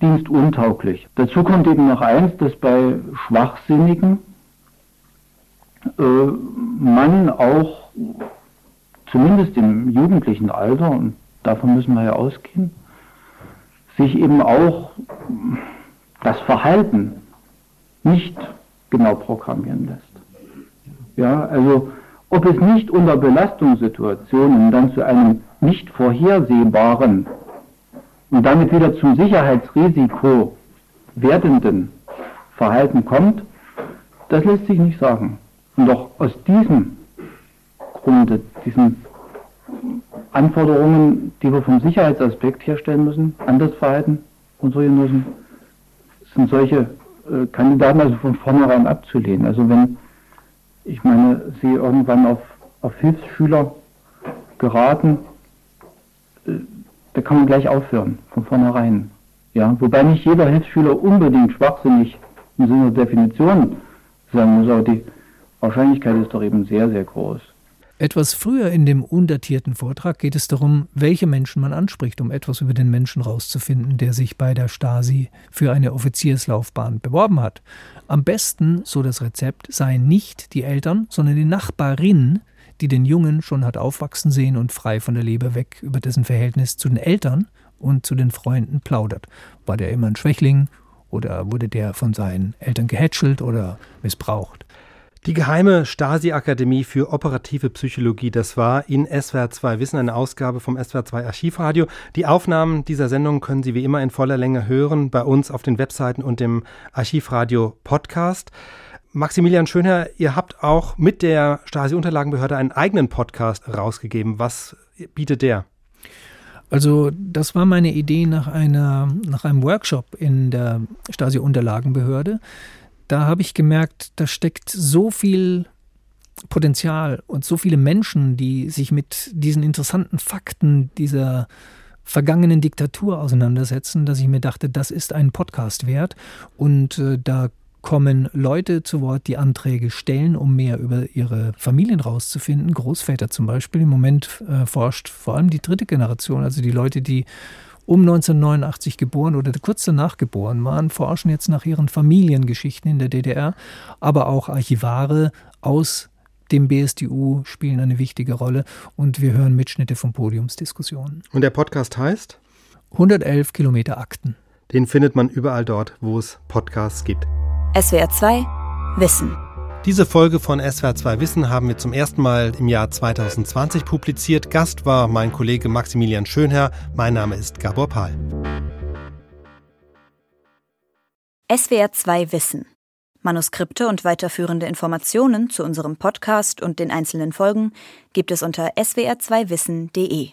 S13: dienstuntauglich. Dazu kommt eben noch eins, dass bei Schwachsinnigen äh, man auch zumindest im jugendlichen Alter, und davon müssen wir ja ausgehen, sich eben auch das Verhalten nicht genau programmieren lässt. Ja, also ob es nicht unter Belastungssituationen dann zu einem nicht vorhersehbaren und damit wieder zum Sicherheitsrisiko werdenden Verhalten kommt, das lässt sich nicht sagen. Und doch aus diesem Grunde, diesen Anforderungen, die wir vom Sicherheitsaspekt herstellen müssen, an das Verhalten unserer Genossen, sind solche äh, Kandidaten also von vornherein abzulehnen. Also wenn, ich meine, sie irgendwann auf, auf Hilfsschüler geraten, äh, da kann man gleich aufhören, von vornherein. Ja, wobei nicht jeder Hilfsschüler unbedingt schwachsinnig im Sinne der Definition sein muss, aber die Wahrscheinlichkeit ist doch eben sehr, sehr groß.
S4: Etwas früher in dem undatierten Vortrag geht es darum, welche Menschen man anspricht, um etwas über den Menschen rauszufinden, der sich bei der Stasi für eine Offizierslaufbahn beworben hat. Am besten, so das Rezept, seien nicht die Eltern, sondern die Nachbarin, die den Jungen schon hat aufwachsen sehen und frei von der Leber weg über dessen Verhältnis zu den Eltern und zu den Freunden plaudert. War der immer ein Schwächling oder wurde der von seinen Eltern gehätschelt oder missbraucht?
S3: Die geheime Stasi-Akademie für operative Psychologie, das war in SWR 2 Wissen, eine Ausgabe vom SWR 2 Archivradio. Die Aufnahmen dieser Sendung können Sie wie immer in voller Länge hören bei uns auf den Webseiten und dem Archivradio Podcast. Maximilian Schönherr, ihr habt auch mit der Stasi-Unterlagenbehörde einen eigenen Podcast rausgegeben. Was bietet der?
S4: Also das war meine Idee nach, einer, nach einem Workshop in der Stasi-Unterlagenbehörde da habe ich gemerkt, da steckt so viel Potenzial und so viele Menschen, die sich mit diesen interessanten Fakten dieser vergangenen Diktatur auseinandersetzen, dass ich mir dachte, das ist ein Podcast wert. Und äh, da kommen Leute zu Wort, die Anträge stellen, um mehr über ihre Familien rauszufinden. Großväter zum Beispiel. Im Moment äh, forscht vor allem die dritte Generation, also die Leute, die um 1989 geboren oder kurz danach geboren waren, forschen jetzt nach ihren Familiengeschichten in der DDR, aber auch Archivare aus dem BSDU spielen eine wichtige Rolle und wir hören Mitschnitte von Podiumsdiskussionen.
S3: Und der Podcast heißt?
S4: 111 Kilometer Akten.
S3: Den findet man überall dort, wo es Podcasts gibt.
S14: SWR 2 Wissen.
S3: Diese Folge von SWR 2 Wissen haben wir zum ersten Mal im Jahr 2020 publiziert. Gast war mein Kollege Maximilian Schönherr. Mein Name ist Gabor Pahl.
S14: SWR 2 Wissen. Manuskripte und weiterführende Informationen zu unserem Podcast und den einzelnen Folgen gibt es unter swr2wissen.de.